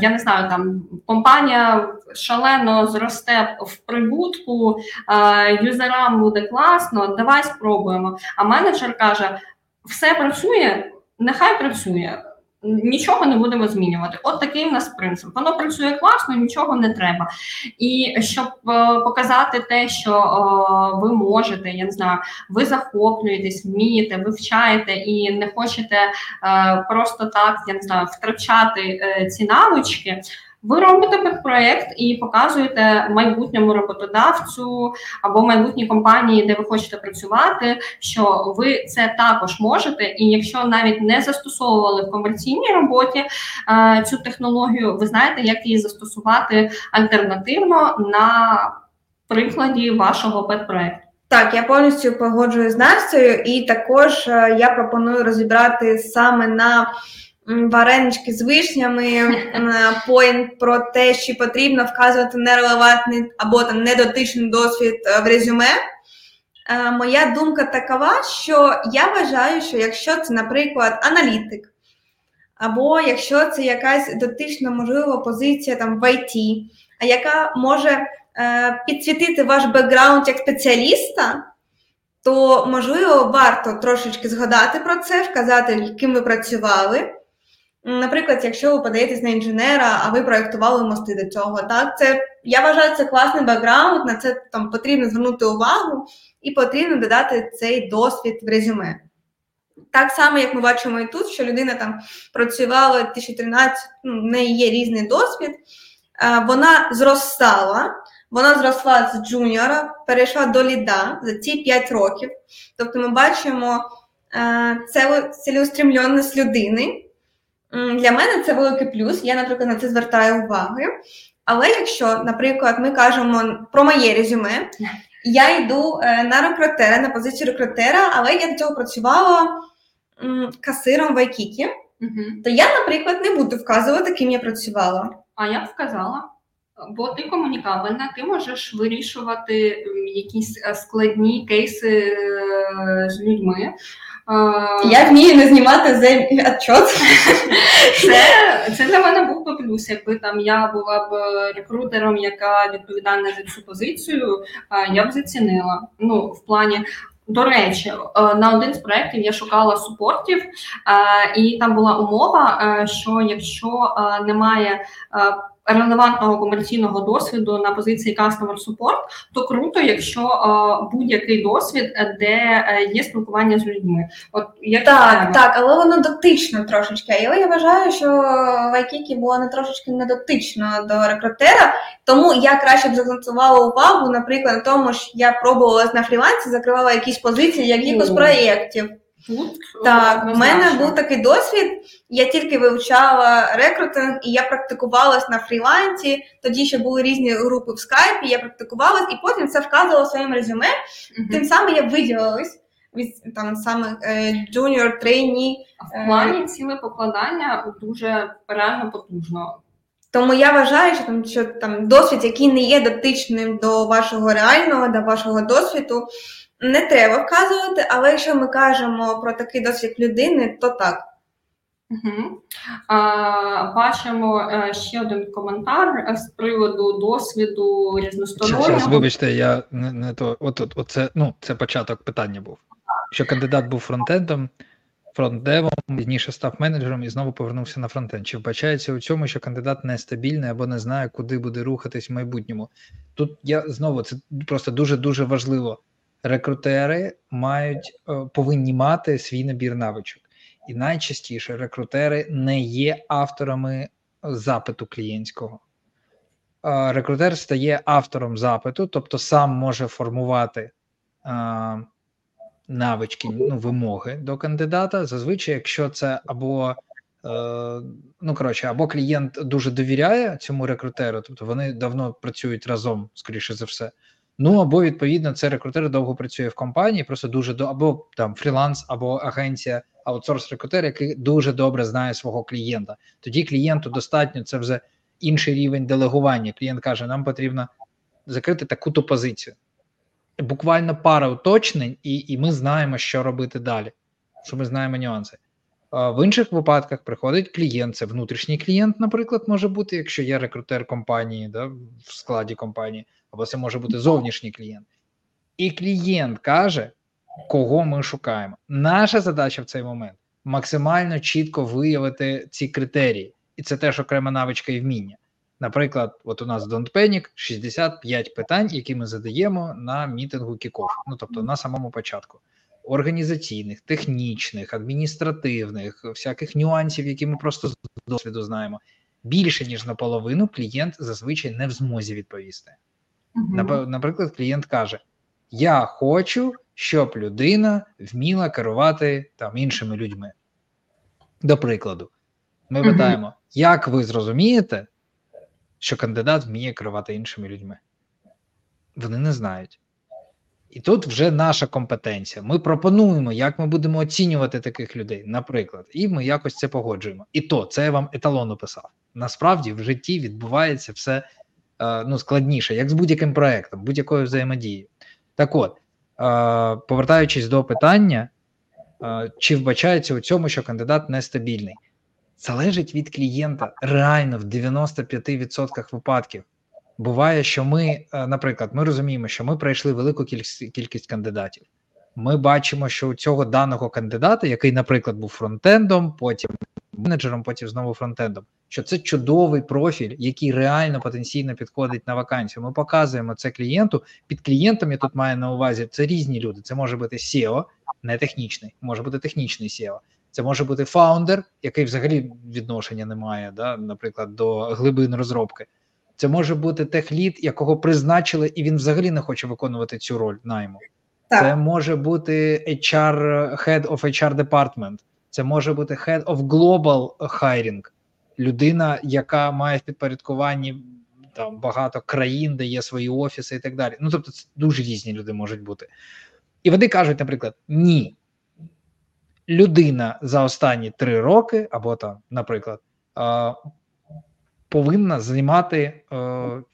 Я не знаю, там компанія шалено зросте в прибутку, е, юзерам буде класно, давай спробуємо. А менеджер каже: все працює, нехай працює. Нічого не будемо змінювати. От такий в нас принцип. Воно працює класно, нічого не треба. І щоб е, показати те, що е, ви можете, я не знаю, ви захоплюєтесь, вмієте, вивчаєте і не хочете е, просто так, я не знаю, втрачати е, ці навички. Ви робите підпроект і показуєте майбутньому роботодавцю або майбутній компанії, де ви хочете працювати, що ви це також можете, і якщо навіть не застосовували в комерційній роботі е, цю технологію, ви знаєте, як її застосувати альтернативно на прикладі вашого педпроекту. Так, я повністю погоджуюсь з Настю, і також е, я пропоную розібрати саме на варенички з вишнями, поінт про те, що потрібно вказувати нерелевантний або там недотичний досвід е, в резюме. Е, моя думка такова, що я вважаю, що якщо це, наприклад, аналітик, або якщо це якась дотична, можлива позиція там в IT, а яка може е, підсвітити ваш бекграунд як спеціаліста, то можливо варто трошечки згадати про це, вказати, яким ви працювали. Наприклад, якщо ви подаєтесь на інженера, а ви проєктували мости до цього, так це я вважаю це класний бекграунд, на це там потрібно звернути увагу і потрібно додати цей досвід в резюме. Так само, як ми бачимо і тут, що людина там працювала 2013, ну, в неї є різний досвід, вона зростала, вона зросла з джуніора, перейшла до ліда за ці 5 років. Тобто ми бачимо це цілеустремленість людини. Для мене це великий плюс. Я, наприклад, на це звертаю увагу. Але якщо, наприклад, ми кажемо про моє резюме, я йду е, на рекрутера, на позицію рекрутера, але я до цього працювала касиром в Айкікі, угу. то я, наприклад, не буду вказувати, ким я працювала. А я б сказала, бо ти комунікабельна, ти можеш вирішувати якісь е, складні кейси е, з людьми. Я вмію не знімати отчет. Це це для мене був би плюс, якби там я була б рекрутером, яка відповідальна за цю позицію, я б зацінила. Ну, в плані. До речі, на один з проєктів я шукала супортів, і там була умова, що якщо немає релевантного комерційного досвіду на позиції Customer Support, то круто, якщо е, будь-який досвід, е, де е, є спілкування з людьми. От як так, так, але воно дотично трошечки. Але я вважаю, що в Айкікі було не трошечки не дотично до рекрутера, тому я краще б закцентувала увагу, наприклад, на тому, що я пробувалась на фрілансі, закривала якісь позиції, якихось проєктів. Тут так, у мене був такий досвід. Я тільки вивчала рекрутинг, і я практикувалась на фрілансі. Тоді ще були різні групи в скайпі. Я практикувалась, і потім це вказувала в своєму резюме. Uh-huh. Тим самим я виділилась від там саме junior trainee. В плані ціле покладання дуже реально потужно. Тому я вважаю, що там що там досвід, який не є дотичним до вашого реального, до вашого досвіду не треба вказувати, але якщо ми кажемо про такий досвід людини, то так. Угу. А, Бачимо е, ще один коментар з приводу досвіду різностороннього. Зараз, Вибачте, я не не то. От, от, от це, ну, це початок питання був. Що кандидат був фронтендом, фронтдевом, пізніше став менеджером і знову повернувся на фронтенд. Чи вбачається у цьому, що кандидат нестабільний або не знає, куди буде рухатись в майбутньому? Тут я знову це просто дуже дуже важливо рекрутери мають е, повинні мати свій набір навичок, і найчастіше рекрутери не є авторами запиту клієнтського. Е, рекрутер стає автором запиту, тобто сам може формувати е, навички, ну, вимоги до кандидата. Зазвичай, якщо це або Ну, коротше, або клієнт дуже довіряє цьому рекрутеру, тобто вони давно працюють разом, скоріше за все, Ну або відповідно це рекрутер довго працює в компанії, просто дуже до або там фріланс, або агенція, аутсорс рекрутер, який дуже добре знає свого клієнта. Тоді клієнту достатньо це вже інший рівень делегування. Клієнт каже: нам потрібно закрити таку-то позицію. Буквально пара уточнень, і, і ми знаємо, що робити далі. Що ми знаємо нюанси. В інших випадках приходить клієнт, це внутрішній клієнт, наприклад, може бути, якщо є рекрутер компанії да, в складі компанії або це може бути зовнішній клієнт. І клієнт каже, кого ми шукаємо. Наша задача в цей момент максимально чітко виявити ці критерії, і це теж окрема навичка і вміння. Наприклад, от у нас Don't Panic 65 питань, які ми задаємо на мітингу кіков, ну тобто на самому початку. Організаційних, технічних, адміністративних, всяких нюансів, які ми просто з досвіду знаємо. Більше ніж наполовину клієнт зазвичай не в змозі відповісти. Угу. Наприклад, клієнт каже: Я хочу, щоб людина вміла керувати там іншими людьми. До прикладу, ми угу. питаємо, як ви зрозумієте, що кандидат вміє керувати іншими людьми? Вони не знають. І тут вже наша компетенція. Ми пропонуємо, як ми будемо оцінювати таких людей, наприклад, і ми якось це погоджуємо. І то це я вам еталон описав. Насправді в житті відбувається все Е, ну, складніше, як з будь-яким проектом, будь-якою взаємодією. Так от, е, повертаючись до питання, е, чи вбачається у цьому, що кандидат нестабільний, залежить від клієнта реально в 95% випадків. Буває, що ми, наприклад, ми розуміємо, що ми пройшли велику кількість, кількість кандидатів. Ми бачимо, що у цього даного кандидата, який, наприклад, був фронтендом, потім менеджером, потім знову фронтендом. Що це чудовий профіль, який реально потенційно підходить на вакансію. Ми показуємо це клієнту. Під клієнтом я тут маю на увазі це різні люди. Це може бути SEO, не технічний, може бути технічний SEO. Це може бути фаундер, який взагалі відношення не має, да, наприклад, до глибин розробки. Це може бути техлід, якого призначили, і він взагалі не хоче виконувати цю роль найму. Так. Це може бути HR, Head of HR Department, це може бути Head of Global Hiring, людина, яка має в підпорядкуванні там багато країн, де є свої офіси і так далі. Ну тобто, це дуже різні люди можуть бути. І вони кажуть, наприклад, ні. Людина за останні три роки, або там, наприклад, повинна займати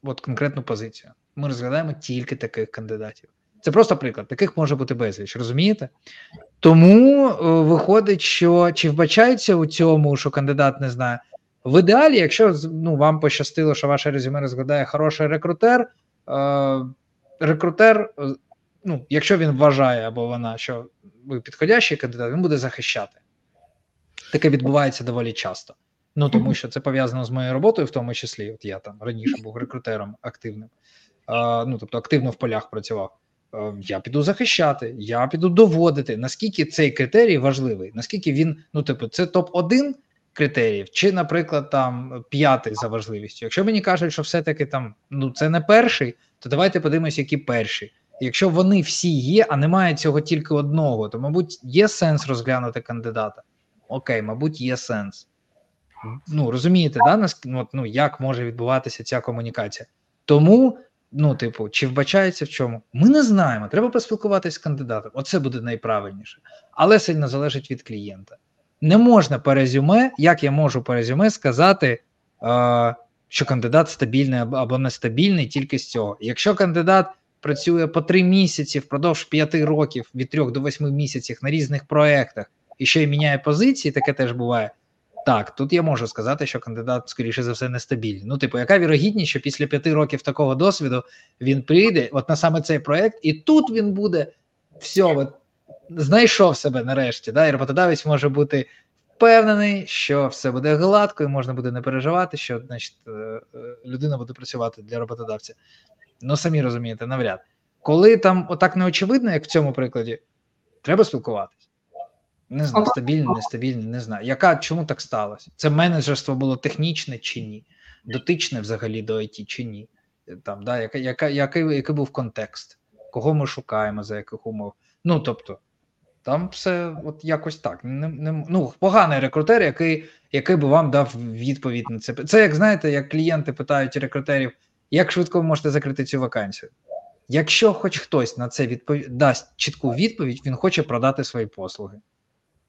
от конкретну позицію. Ми розглядаємо тільки таких кандидатів. Це просто приклад. Таких може бути безліч, розумієте? Тому е, виходить, що чи вбачається у цьому, що кандидат не знає. В ідеалі, якщо ну, вам пощастило, що ваше резюме розглядає хороший рекрутер, е, рекрутер, е, ну, якщо він вважає або вона, що ви підходящий кандидат, він буде захищати. Таке відбувається доволі часто. Ну тому що це пов'язано з моєю роботою, в тому числі. От я там раніше був рекрутером активним, е, ну тобто активно в полях працював. Я піду захищати, я піду доводити, наскільки цей критерій важливий, наскільки він, ну, типу, це топ-1 критеріїв, чи, наприклад, там п'ятий за важливістю. Якщо мені кажуть, що все-таки там ну це не перший, то давайте подивимось, які перші. Якщо вони всі є, а немає цього тільки одного, то, мабуть, є сенс розглянути кандидата. Окей, мабуть, є сенс. Ну, розумієте, да, нас ну, як може відбуватися ця комунікація? Тому ну, типу, чи вбачається в чому? Ми не знаємо. Треба поспілкуватися з кандидатом. Оце буде найправильніше, але сильно залежить від клієнта. Не можна по резюме, як я можу по резюме сказати, е, що кандидат стабільний або нестабільний тільки з цього. Якщо кандидат працює по три місяці впродовж п'яти років від трьох до восьми місяців на різних проектах і ще й міняє позиції, таке теж буває. Так, тут я можу сказати, що кандидат, скоріше за все, нестабільний. Ну, типу, яка вірогідність, що після п'яти років такого досвіду він прийде от на саме цей проект, і тут він буде все, от, знайшов себе нарешті. Да? І роботодавець може бути впевнений, що все буде гладко, і можна буде не переживати, що значить, е, е, людина буде працювати для роботодавця. Ну, самі розумієте, навряд. Коли там отак неочевидно, як в цьому прикладі, треба спілкуватися. Не знаю, стабільне, нестабільне, не знаю. Яка чому так сталося? Це менеджерство було технічне чи ні? Дотичне взагалі до IT чи ні? Там, да, яка, яка, Який який був контекст? Кого ми шукаємо, за яких умов? Ну тобто, там все от якось так. Не, не, Ну, Поганий рекрутер, який який би вам дав відповідь на це. Це як знаєте, як клієнти питають рекрутерів, як швидко ви можете закрити цю вакансію? Якщо хоч хтось на це відповідь дасть чітку відповідь, він хоче продати свої послуги.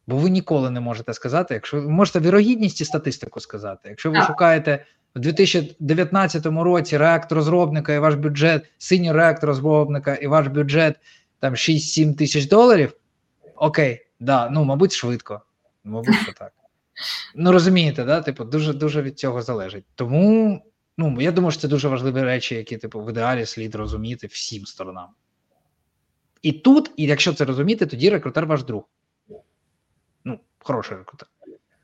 Бо ви ніколи не можете сказати, якщо ви можете вірогідність і статистику сказати. Якщо ви шукаєте в 2019 році реакт розробника і ваш бюджет, синій реакт розробника і ваш бюджет там 6-7 тисяч доларів. Окей, да, ну мабуть, швидко. Мабуть, що так. Ну розумієте, да? Типу, дуже дуже від цього залежить. Тому ну я думаю, що це дуже важливі речі, які типу в ідеалі слід розуміти всім сторонам. І тут, і якщо це розуміти, тоді рекрутер ваш друг хороший рекрутер.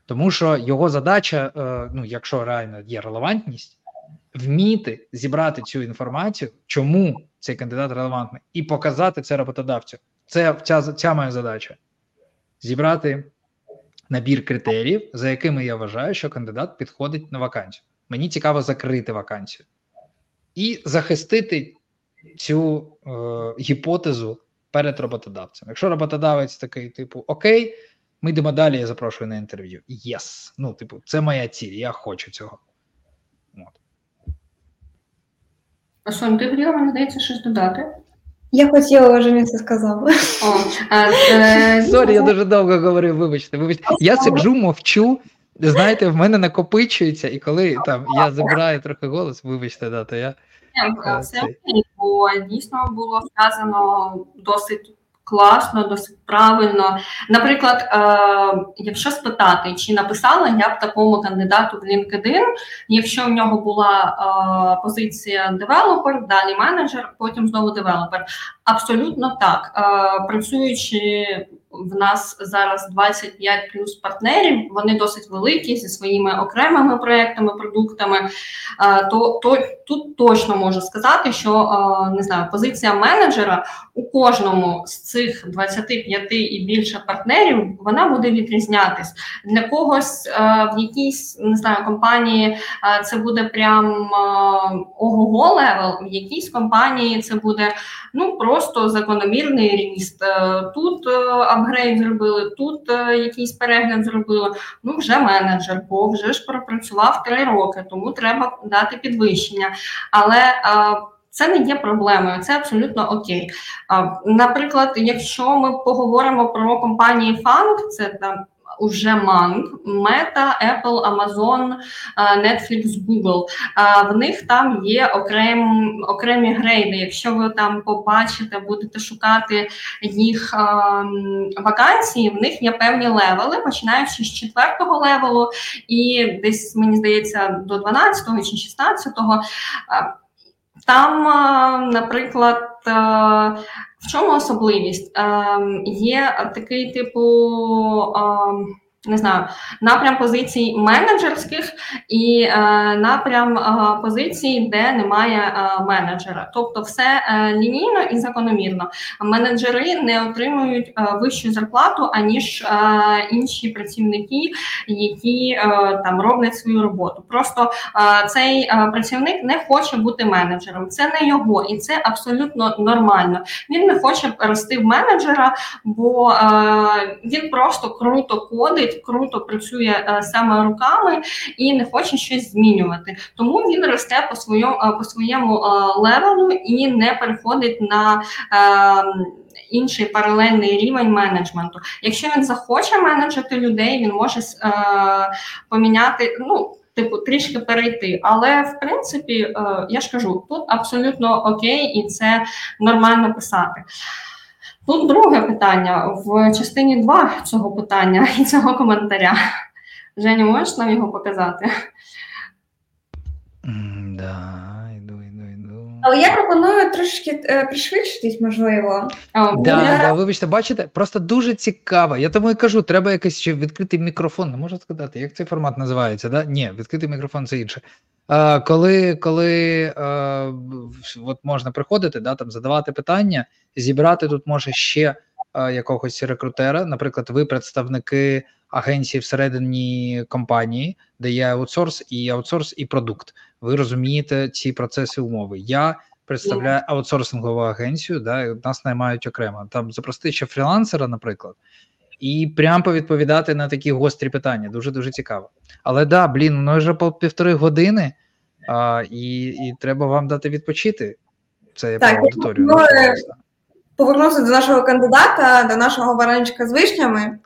Тому що його задача, е, ну якщо реально є релевантність, вміти зібрати цю інформацію, чому цей кандидат релевантний, і показати це роботодавцю. Це ця, ця моя задача зібрати набір критеріїв, за якими я вважаю, що кандидат підходить на вакансію. Мені цікаво закрити вакансію і захистити цю е, гіпотезу перед роботодавцем. Якщо роботодавець такий, типу, окей. Ми йдемо далі, я запрошую на інтерв'ю. Yes. Ну, типу, це моя ціль, я хочу цього. От. А Сон, ти хотіла, мені здається, щось додати? Я хотіла, вже не це сказав. Sorry, я дуже довго говорив, вибачте, вибачте. Я сиджу, мовчу. Знаєте, в мене накопичується, і коли там я забираю трохи голос, вибачте, да, то я. Це окей, бо дійсно було сказано досить класно, досить правильно. Наприклад, е, якщо спитати, чи написала я б такому кандидату в LinkedIn, якщо в нього була е, позиція developer, далі менеджер, потім знову developer. Абсолютно так. Е, працюючи в нас зараз 25 плюс партнерів. Вони досить великі зі своїми окремими проектами, продуктами. То то тут точно можу сказати, що не знаю, позиція менеджера у кожному з цих 25 і більше партнерів вона буде відрізнятись для когось в якійсь не знаю компанії. Це буде прям ого-го level, в якійсь компанії це буде ну просто закономірний ріст. Е, тут е, апгрейд зробили, тут е, якийсь перегляд зробили. Ну вже менеджер, бо вже ж пропрацював три роки, тому треба дати підвищення. Але це не є проблемою, це абсолютно окей. Наприклад, якщо ми поговоримо про компанії FAANG, це там уже MANGA, Meta, Apple, Amazon, Netflix, Google. В них там є окрем, окремі грейди. Якщо ви там побачите, будете шукати їх вакансії, в них є певні левели, починаючи з четвертого левелу, і десь мені здається до 12-го чи 16-го. Там, наприклад, чому особливість? Є такий типу не знаю, напрям позицій менеджерських і е, напрям е, позицій, де немає е, менеджера. Тобто, все е, лінійно і закономірно. Менеджери не отримують е, вищу зарплату аніж е, інші працівники, які е, там роблять свою роботу. Просто е, цей е, працівник не хоче бути менеджером. Це не його, і це абсолютно нормально. Він не хоче рости в менеджера, бо е, він просто круто кодить круто працює е, саме руками і не хоче щось змінювати. Тому він росте по своєму е, по своєму е, левелу і не переходить на інший паралельний рівень менеджменту. Якщо він захоче менеджити людей, він може поміняти. ну, Типу, трішки перейти, але в принципі, я ж кажу, тут абсолютно окей, і це нормально писати. Тут друге питання в частині 2 цього питання і цього коментаря. Женя, можеш нам його показати? Да, йду, йду, йду. Але я пропоную трошки е, пришвидшитись, можливо. Да, я... да, Вибачте, бачите, просто дуже цікаво. Я тому і кажу, треба якийсь ще відкритий мікрофон. Не можу сказати, як цей формат називається? Да? Ні, відкритий мікрофон це інше. А, Коли коли а, от можна приходити, да, там задавати питання, зібрати тут може ще а, якогось рекрутера. Наприклад, ви представники агенції всередині компанії, де є аутсорс і аутсорс і продукт. Ви розумієте ці процеси умови. Я представляю аутсорсингову агенцію, да, нас наймають окремо. Там запрости ще фрілансера, наприклад і прям повідповідати на такі гострі питання. Дуже дуже цікаво. Але да, блін, ну вже по півтори години, а, і і треба вам дати відпочити. Це я про аудиторію. Ну, повернувся до нашого кандидата, до нашого вареничка з вишнями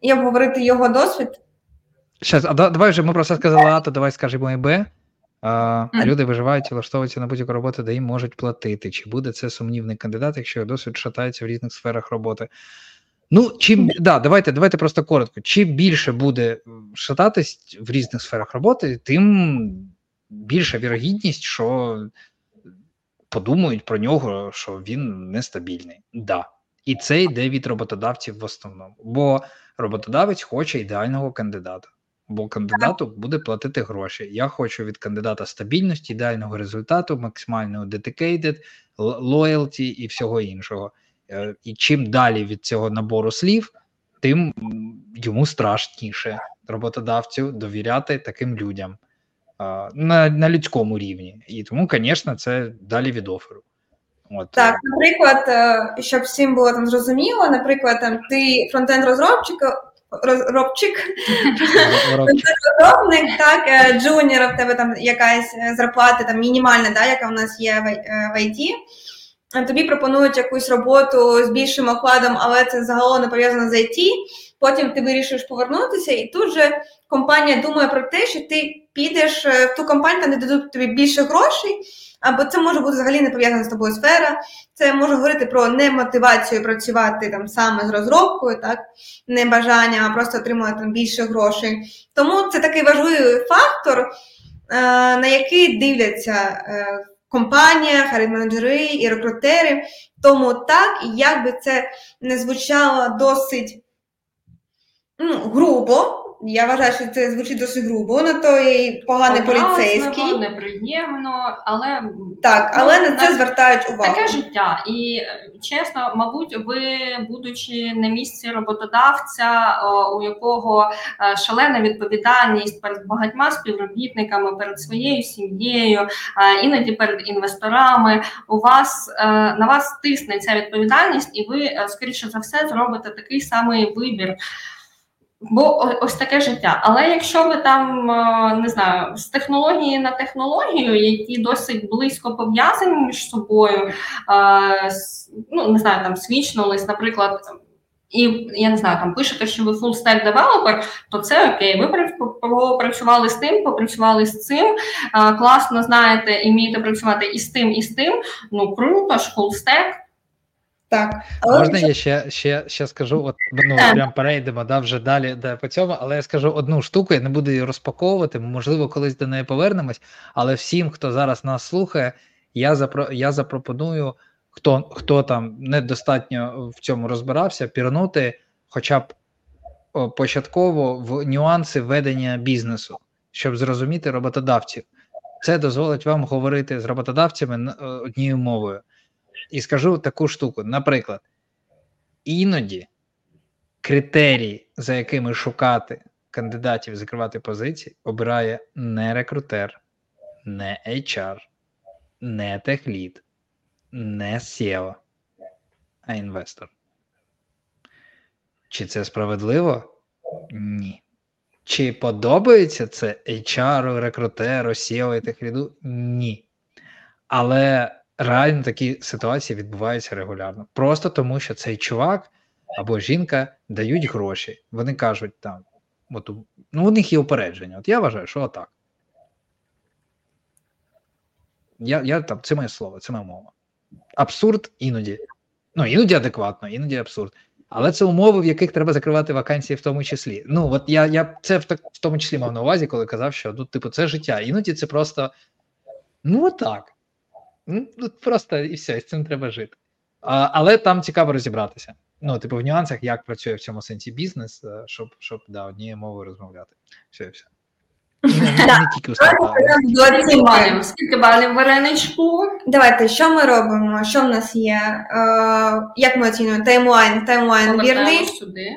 і обговорити його досвід. Щас, а давай вже ми про це сказали А, то давай скажемо і Б. А, mm. Люди виживають і влаштовуються на будь-яку роботу, де їм можуть платити. Чи буде це сумнівний кандидат, якщо досвід шатається в різних сферах роботи? Ну, чим да, давайте давайте просто коротко. Чим більше буде шататись в різних сферах роботи, тим більша вірогідність, що подумають про нього, що він нестабільний. Да. І це йде від роботодавців в основному. Бо роботодавець хоче ідеального кандидата, бо кандидату буде платити гроші. Я хочу від кандидата стабільності, ідеального результату, максимального dedicated, loyalty і всього іншого. Е, і чим далі від цього набору слів, тим йому страшніше роботодавцю довіряти таким людям на на людському рівні. І тому, звісно, це далі від оферу. От. Так, наприклад, е, щоб всім було там зрозуміло, наприклад, там ти frontend розробчик. Розробчик, розробник, так, е, junior, в тебе там якась зарплата там мінімальна, да, яка в нас є в IT, тобі пропонують якусь роботу з більшим окладом, але це загалом не пов'язано з IT, Потім ти вирішиш повернутися, і тут же компанія думає про те, що ти підеш е, в ту компанію, там не дадуть тобі більше грошей, або це може бути взагалі не пов'язана з тобою сфера. Це може говорити про немотивацію працювати там саме з розробкою, так не бажання, а просто отримувати там більше грошей. Тому це такий важливий фактор, е, на який дивляться. Е, компанія, харид-менеджери і рекрутери. Тому так, як би це не звучало досить ну, грубо, я вважаю, що це звучить досить грубо, на той поганий поліцейський. неприємно, але Так, але Ну, на це так- звертають увагу. таке життя. І чесно, мабуть, ви, будучи на місці роботодавця, у якого е, шалена відповідальність перед багатьма співробітниками, перед своєю сім'єю, е, іноді перед інвесторами, у вас е, на вас тисне ця відповідальність, і ви, скоріше за все, зробите такий самий вибір. Бо ось таке життя. Але якщо ви там е, не знаю, з технології на технологію, які досить близько пов'язані між собою, е, ну не знаю, там свічнулись, наприклад. І я не знаю, там пишете, що ви full stack девелопер, то це окей. Ви пра- попрацювали з тим, попрацювали з цим, е, класно знаєте і вмієте працювати і з тим, і з тим. Ну круто ж, full stack. Так. Але Можна я ще, ще, ще скажу, от ну прям перейдемо да, вже далі де по цьому, але я скажу одну штуку, я не буду її розпаковувати, можливо, колись до неї повернемось. Але всім, хто зараз нас слухає, я запро, я запропоную, хто, хто там недостатньо в цьому розбирався, пірнути хоча б початково в нюанси ведення бізнесу, щоб зрозуміти роботодавців. Це дозволить вам говорити з роботодавцями на- е, однією мовою. І скажу таку штуку. Наприклад, іноді критерії, за якими шукати кандидатів закривати позиції, обирає не рекрутер, не HR, не техлід, не SEO, а інвестор. Чи це справедливо? Ні. Чи подобається це HR, рекрутеру, SEO і техліду? Ні. Але реально такі ситуації відбуваються регулярно. Просто тому, що цей чувак або жінка дають гроші. Вони кажуть там, от, ну у них є упередження. От я вважаю, що отак. Я, я там, це моє слово, це моя мова. Абсурд іноді. Ну, іноді адекватно, іноді абсурд. Але це умови, в яких треба закривати вакансії в тому числі. Ну, от я, я це в, так, в тому числі мав на увазі, коли казав, що ну, типу, це життя. Іноді це просто ну отак. Ну, тут просто і все, і з цим треба жити. А, але там цікаво розібратися. Ну, типу, в нюансах, як працює в цьому сенсі бізнес, е, щоб, щоб да, однією мовою розмовляти. Все, і все. Скільки балів? Скільки балів вареничку? Давайте, що ми робимо? Що в нас є? Е, як ми оцінюємо? Таймлайн, таймлайн вірний. сюди.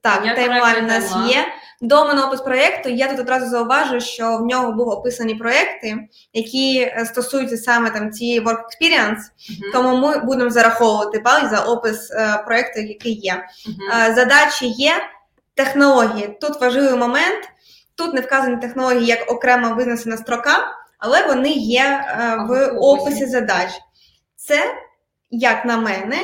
Так, таймлайн у нас є. Домен опис проєкту. Я тут одразу зауважу, що в нього були описані проєкти, які е, стосуються саме там цієї work experience, Мгм. тому ми будемо зараховувати бал за опис е, проєкту, який є. Е, Задачі є, технології. Тут важливий момент. Тут не вказані технології як окремо винесена строка, але вони є е, в описі задач. Це, як на мене,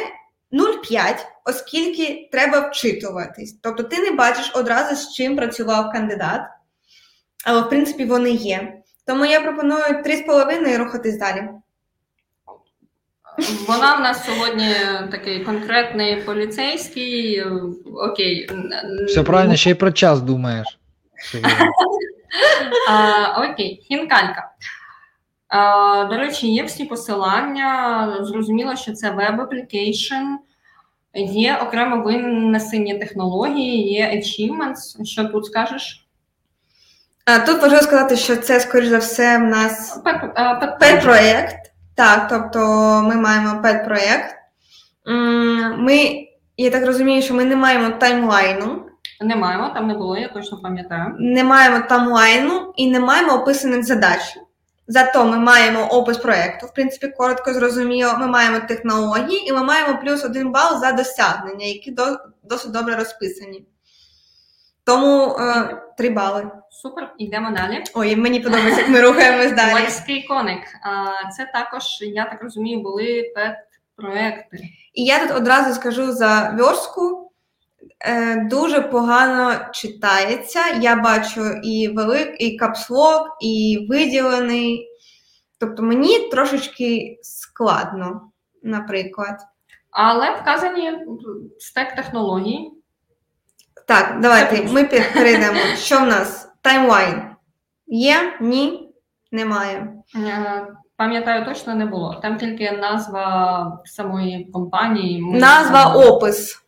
0,5, оскільки треба вчитуватись. Тобто ти не бачиш одразу, з чим працював кандидат, але в принципі вони є. Тому я пропоную 3,5 і рухатись далі. Вона в нас сьогодні такий конкретний поліцейський. Окей. Все правильно, ще й про час думаєш. А, окей, хінкалька. А, до речі, є всі посилання. Зрозуміло, що це веб-application. Є окремо винесені технології, є achievements. Що тут скажеш? Тут важливо сказати, що це, скоріш за все, в нас Пет-проєкт. Так, тобто ми маємо пет-проєкт. Ми, я так розумію, що ми не маємо таймлайну, Не маємо, там не було, я точно пам'ятаю. не маємо таймлайну і не маємо описаних задач. Зато ми маємо опис проєкту, в принципі, коротко зрозуміло. Ми маємо технології і ми маємо плюс один бал за досягнення, які до, досить добре розписані. Тому е, три бали. Супер, йдемо далі. Ой, мені подобається, як ми рухаємось далі. Лайський коник. Це також, я так розумію, були пет-проекти. І я тут одразу скажу за верстку. Е, дуже погано читається. Я бачу і велик, і капслок, і виділений. Тобто мені трошечки складно, наприклад. Але вказані стек технологій. Так, давайте ми пе- перейдемо. Що в нас? Таймлайн. Є? Ні? Немає. Е, пам'ятаю, точно не було. Там тільки назва самої компанії. Назва опис.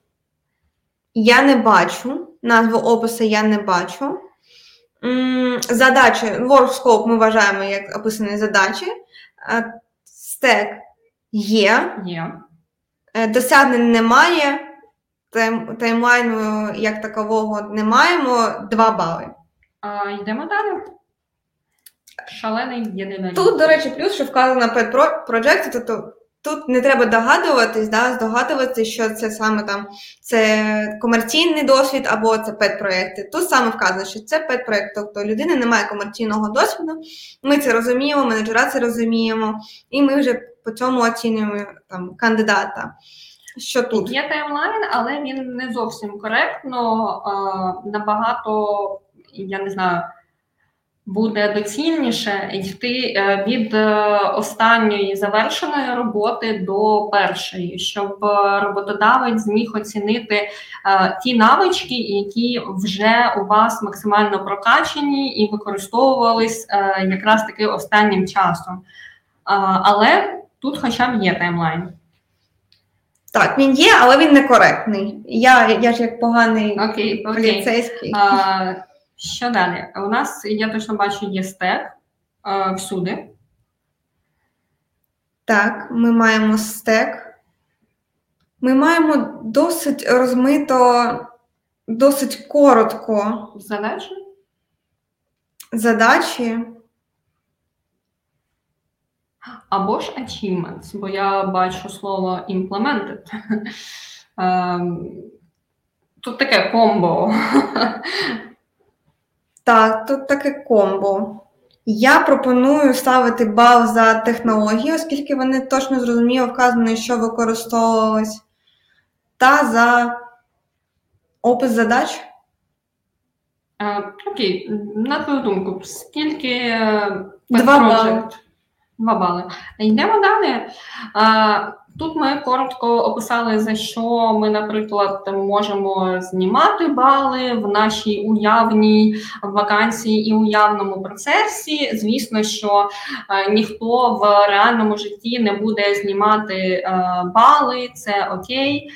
Я не бачу. Назву опису я не бачу. Задачі. Workscope ми вважаємо як описані задачі. Стек є. Є. Е, Досягнень немає. Тайм- Таймлайну як такового не маємо. Два бали. А, йдемо далі. Шалений єдиний. Тут, до речі, плюс, що вказано Pet Pro- Project, тобто тут не треба догадуватись, да, здогадуватися, що це саме там це комерційний досвід або це пет-проекти. Тут саме вказано, що це пет-проект, тобто у людини немає комерційного досвіду. Ми це розуміємо, менеджера це розуміємо, і ми вже по цьому оцінюємо там кандидата. Що тут? Є таймлайн, але він не зовсім коректно. а, Набагато, я не знаю, буде доцільніше йти е, від е, останньої завершеної роботи до першої, щоб е, роботодавець зміг оцінити ті навички, які вже у вас максимально прокачені і використовувались якраз таки останнім часом. Але тут хоча б є таймлайн. Так, він є, але він некоректний. Я, я ж як поганий Окей, окей. поліцейський. А, що далі? У нас, я точно бачу, є стек а, всюди. Так, ми маємо стек. Ми маємо досить розмито, досить коротко Задачі. задачі. Або ж achievements, бо я бачу слово implemented. Ем, Тут таке комбо. Так, тут таке комбо. Я пропоную ставити бал за технології, оскільки вони точно зрозуміло вказано, що використовувалось, та за опис задач. Е, Окей, на твою думку, скільки е, Два бали. Два бали. Йдемо далі. А, Тут ми коротко описали, за що ми, наприклад, можемо знімати бали в нашій уявній вакансії і уявному процесі. Звісно, що е, ніхто в реальному житті не буде знімати е, бали, це окей.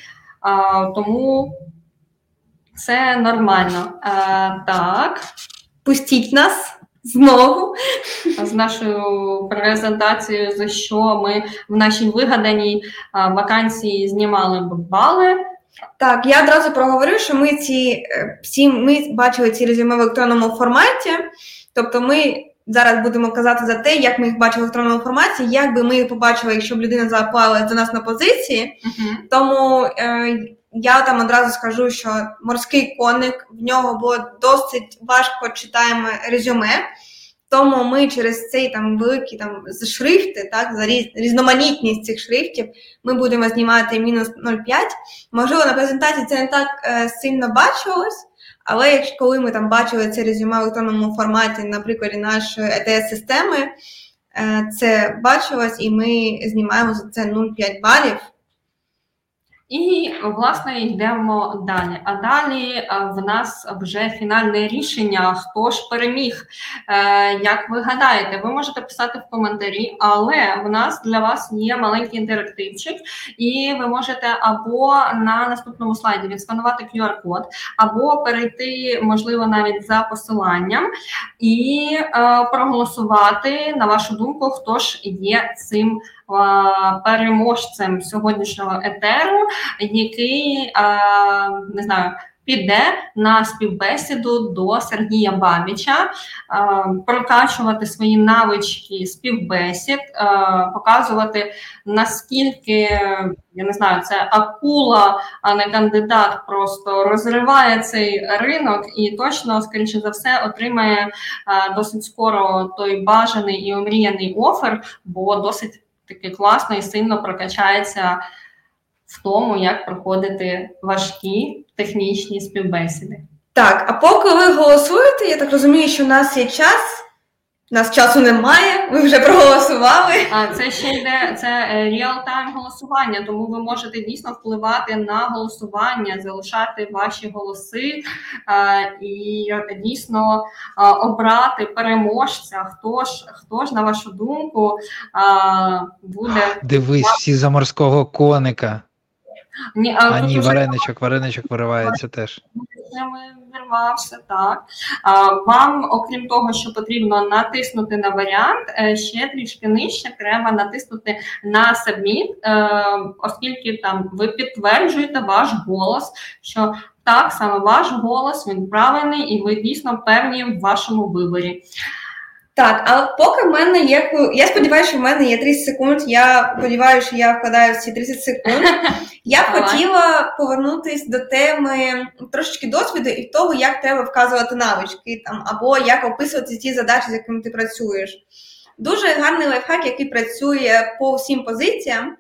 Тому це нормально. Е, так. Пустіть нас знову. з нашою презентацією, за що ми в нашій вигаданій вакансії знімали б бали. Так, я одразу проговорю, що ми ці е, всі ми бачили ці резюме в електронному форматі. Тобто, ми зараз будемо казати за те, як ми їх бачили в електронному форматі, як би ми їх побачили, якщо б людина запала до нас на позиції. Тому е, я там одразу скажу, що морський коник в нього було досить важко читаємо резюме. Тому ми через цей там великі там шрифти, так за різ, різноманітність цих шрифтів, ми будемо знімати мінус 0,5. Можливо, на презентації це не так е, сильно бачилось, але якщо коли ми там бачили це резюме в електронному форматі, на прикладі нашої ЕТС-системи, е, це бачилось, і ми знімаємо за це 0,5 балів. І власне йдемо далі. А далі в нас вже фінальне рішення. Хто ж переміг? Е, як ви гадаєте, ви можете писати в коментарі, але в нас для вас є маленький інтерактивчик, і ви можете або на наступному слайді відсканувати QR-код, або перейти, можливо, навіть за посиланням і е, проголосувати на вашу думку, хто ж є цим. Е, Переможцем сьогоднішнього етеру, який е, не знаю, піде на співбесіду до Сергія Бабіча, е, прокачувати свої навички співбесід, показувати наскільки я не знаю, це акула, а не кандидат, просто розриває цей ринок і точно, скоріше за все, отримає досить скоро той бажаний і омріяний офер, бо досить таки класно і сильно прокачається в тому, як проходити важкі технічні співбесіди. Так, а поки ви голосуєте, я так розумію, що у нас є час нас часу немає, ви вже проголосували. А це ще йде це реал-тайм голосування, тому ви можете дійсно впливати на голосування, залишати ваші голоси а, і дійсно а, обрати переможця. Хто ж хто ж на вашу думку а, буде дивись всі за морського коника. Ні, а, а ні, вареничок, вареничок виривається теж вирвався, так. А, Вам, окрім того, що потрібно натиснути на варіант, е, ще трішки нижче треба натиснути на Submit, е, оскільки там ви підтверджуєте ваш голос, що так, саме ваш голос він правильний, і ви дійсно певні в вашому виборі. Так, але поки в мене є. Я сподіваюся, що в мене є 30 секунд. Я сподіваюся, що я вкладаю ці 30 секунд. Я б хотіла повернутися до теми трошечки досвіду і того, як треба вказувати навички там, або як описувати ті задачі, з якими ти працюєш. Дуже гарний лайфхак, який працює по всім позиціям.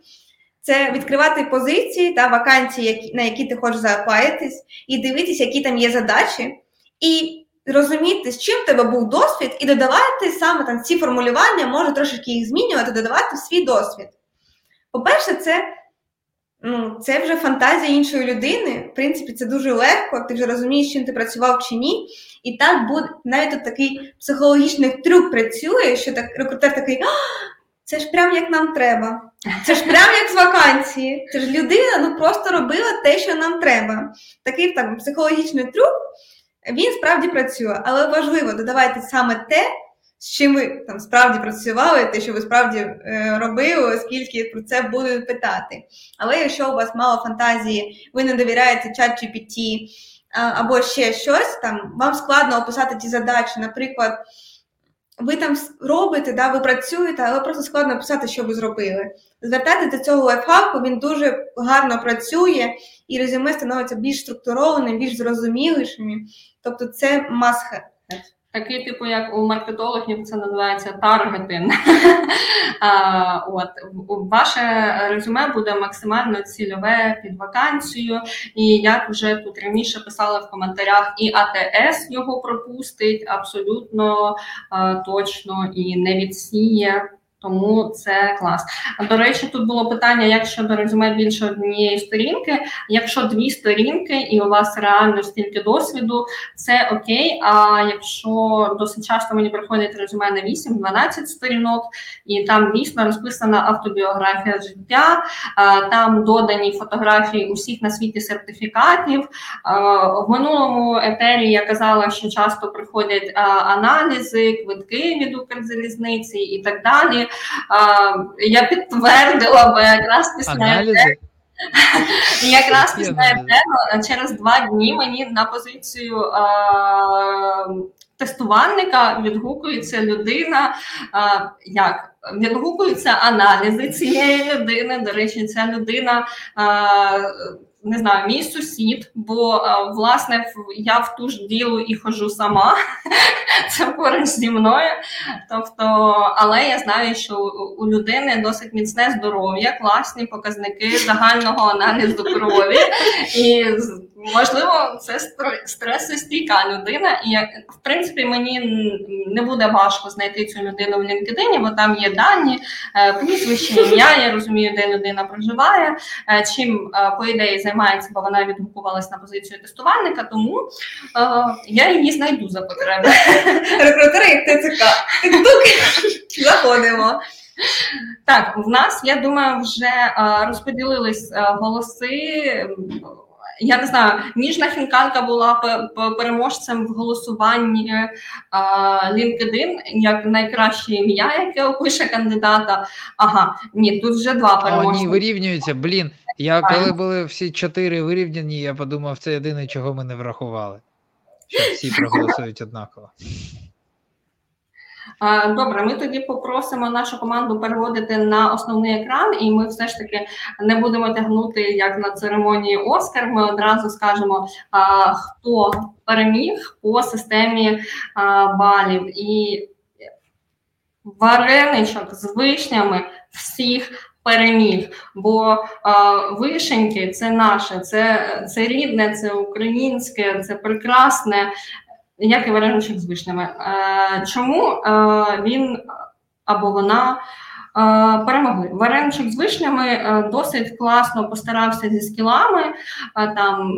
Це відкривати позиції та вакансії, на які ти хочеш запаятись, і дивитися, які там є задачі. І розуміти, з чим тебе був досвід, і додавати саме там ці формулювання, може трошки їх змінювати, додавати в свій досвід. По-перше, це ну, це вже фантазія іншої людини. В принципі, це дуже легко, ти вже розумієш, чим ти працював чи ні. І так буде навіть тут такий психологічний трюк працює, що так рекрутер такий. Це ж прям як нам треба. Це ж прям як з вакансії. Це ж людина ну просто робила те, що нам треба. Такий так, психологічний трюк, він справді працює, але важливо додавайте саме те, з чим ви там справді працювали, те, що ви справді е, робили, оскільки про це будуть питати. Але якщо у вас мало фантазії, ви не довіряєте чат GPT або ще щось, там вам складно описати ті задачі, наприклад. Ви там робите, да, ви працюєте, але просто складно писати, що ви зробили. Звертайтеся до цього лайфхаку, він дуже гарно працює, і резюме становиться більш структурованим, більш зрозумілішим. Тобто це must have. Такий, типу, як у маркетологів, це називається таргетинг. От ваше резюме буде максимально цільове під вакансію, і як вже тут раніше писали в коментарях, і АТС його пропустить абсолютно точно і не відсіє тому це клас. До речі, тут було питання: як щодо резюме більше однієї сторінки. Якщо дві сторінки, і у вас реально стільки досвіду, це окей. А якщо досить часто мені приходить резюме на 8-12 сторінок, і там дійсно розписана автобіографія життя, там додані фотографії усіх на світі сертифікатів. В минулому етері я казала, що часто приходять аналізи, квитки від Укрзалізниці і так далі я підтвердила, бо якраз після якраз після ЕТЕНу через два дні мені на позицію тестувальника відгукується людина. А, як? Відгукуються аналізи цієї людини. До речі, ця людина. А, не знаю, мій сусід, бо власне я в ту ж ділу і хожу сама, це поруч зі мною. Тобто, але я знаю, що у людини досить міцне здоров'я, класні показники загального аналізу крові, і можливо, це стресостійка людина. І в принципі мені не буде важко знайти цю людину в LinkedIn, бо там є дані, е, прізвище, ім'я. Я розумію, де людина проживає, е, чим е, по ідеї займається, бо вона відгукувалась на позицію тестувальника, тому я її знайду за потреби. Рекрутери як ТЦК. Заходимо. Так, в нас, я думаю, вже розподілились голоси. Я не знаю, ніжна хінкалка була переможцем в голосуванні LinkedIn як найкраще ім'я, яке опише кандидата. Ага, ні, тут вже два переможці. Ні, вирівнюються. Блін, я коли були всі чотири вирівняні, я подумав, це єдине, чого ми не врахували. Що всі проголосують однаково. Добре, ми тоді попросимо нашу команду переводити на основний екран, і ми все ж таки не будемо тягнути як на церемонії Оскар. Ми одразу скажемо, хто переміг по системі балів і вареничок з вишнями всіх переміг. Бо е, вишеньки це наше, це це рідне, це українське, це прекрасне. Як і вареничок з вишнями. Е, Чому е, він або вона е, перемогли? Вареничок з вишнями досить класно постарався зі скілами. Там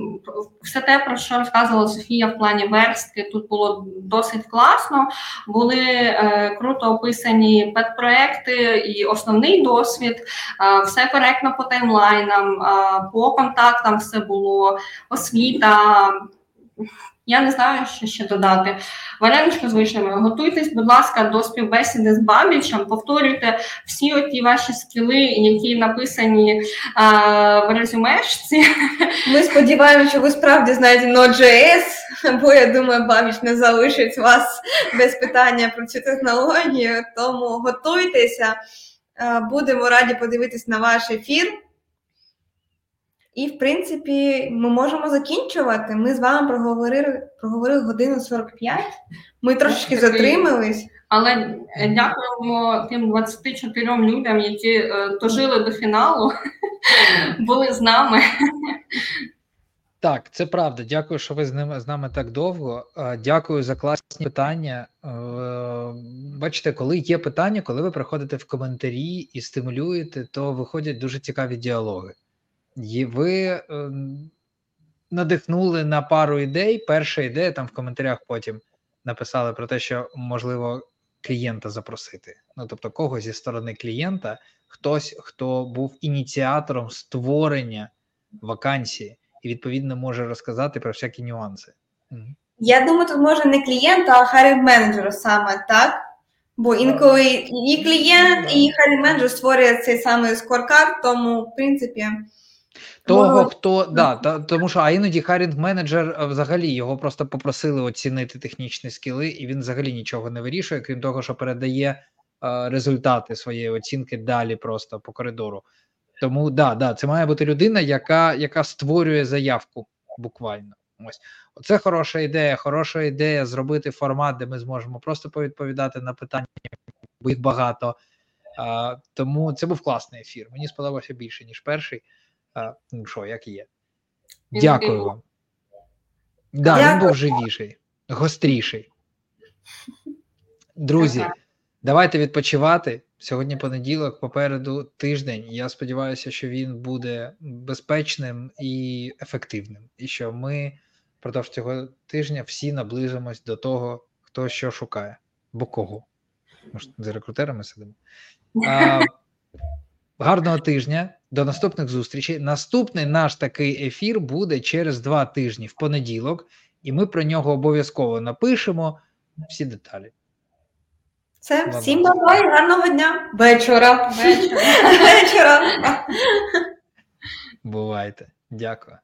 все те, про що розказувала Софія в плані верстки, тут було досить класно. Були круто описані педпроекти і основний досвід. Все коректно по таймлайнам, по контактам все було, освіта. Я не знаю, що ще додати. Вареничко з вишнями, готуйтесь, будь ласка, до співбесіди з Бабічем, повторюйте всі оті ваші скіли, які написані а, в резюмешці. Ми сподіваємося, що ви справді знаєте Node.js, бо я думаю, Бабіч не залишить вас без питання про цю технологію. Тому готуйтеся, Е, будемо раді подивитись на ваш ефір. І, в принципі, ми можемо закінчувати. Ми з вами проговорили, проговорили годину 45. Ми трошечки затримались. Але е, дякуємо тим 24 людям, які е, дожили до фіналу, були з нами. Так, це правда. Дякую, що ви з ними з нами так довго. Е, Дякую за класні питання. Бачите, коли є питання, коли ви приходите в коментарі і стимулюєте, то виходять дуже цікаві діалоги. І ви е, надихнули на пару ідей. Перша ідея там в коментарях потім написали про те, що можливо клієнта запросити. Ну тобто, когось зі сторони клієнта, хтось, хто був ініціатором створення вакансії і відповідно може розказати про всякі нюанси. Я думаю, тут може не клієнт, а харі менеджер саме так. Бо інколи і клієнт, і харі менеджер створює цей самий скоркард, тому, в принципі, Того, хто да, та, тому що а іноді харінг менеджер взагалі його просто попросили оцінити технічні скіли, і він взагалі нічого не вирішує, крім того, що передає е, результати своєї оцінки далі просто по коридору. Тому да, да, це має бути людина, яка, яка створює заявку буквально. Ось це хороша ідея. Хороша ідея зробити формат, де ми зможемо просто повідповідати на питання, бо їх багато. А, тому це був класний ефір. Мені сподобався більше, ніж перший. Ну що, як є. Дякую вам. Да, він був живіший, гостріший. Друзі, давайте відпочивати. Сьогодні понеділок, попереду тиждень. Я сподіваюся, що він буде безпечним і ефективним. І що ми впродовж цього тижня всі наближимось до того, хто що шукає, бо кого. Може, за рекрутерами сидимо. А, гарного тижня. До наступних зустрічей. Наступний наш такий ефір буде через два тижні в понеділок, і ми про нього обов'язково напишемо всі деталі. це Ладно. всім бабай, гарного дня, вечора. Вечора. Вечора. Бувайте. Дякую.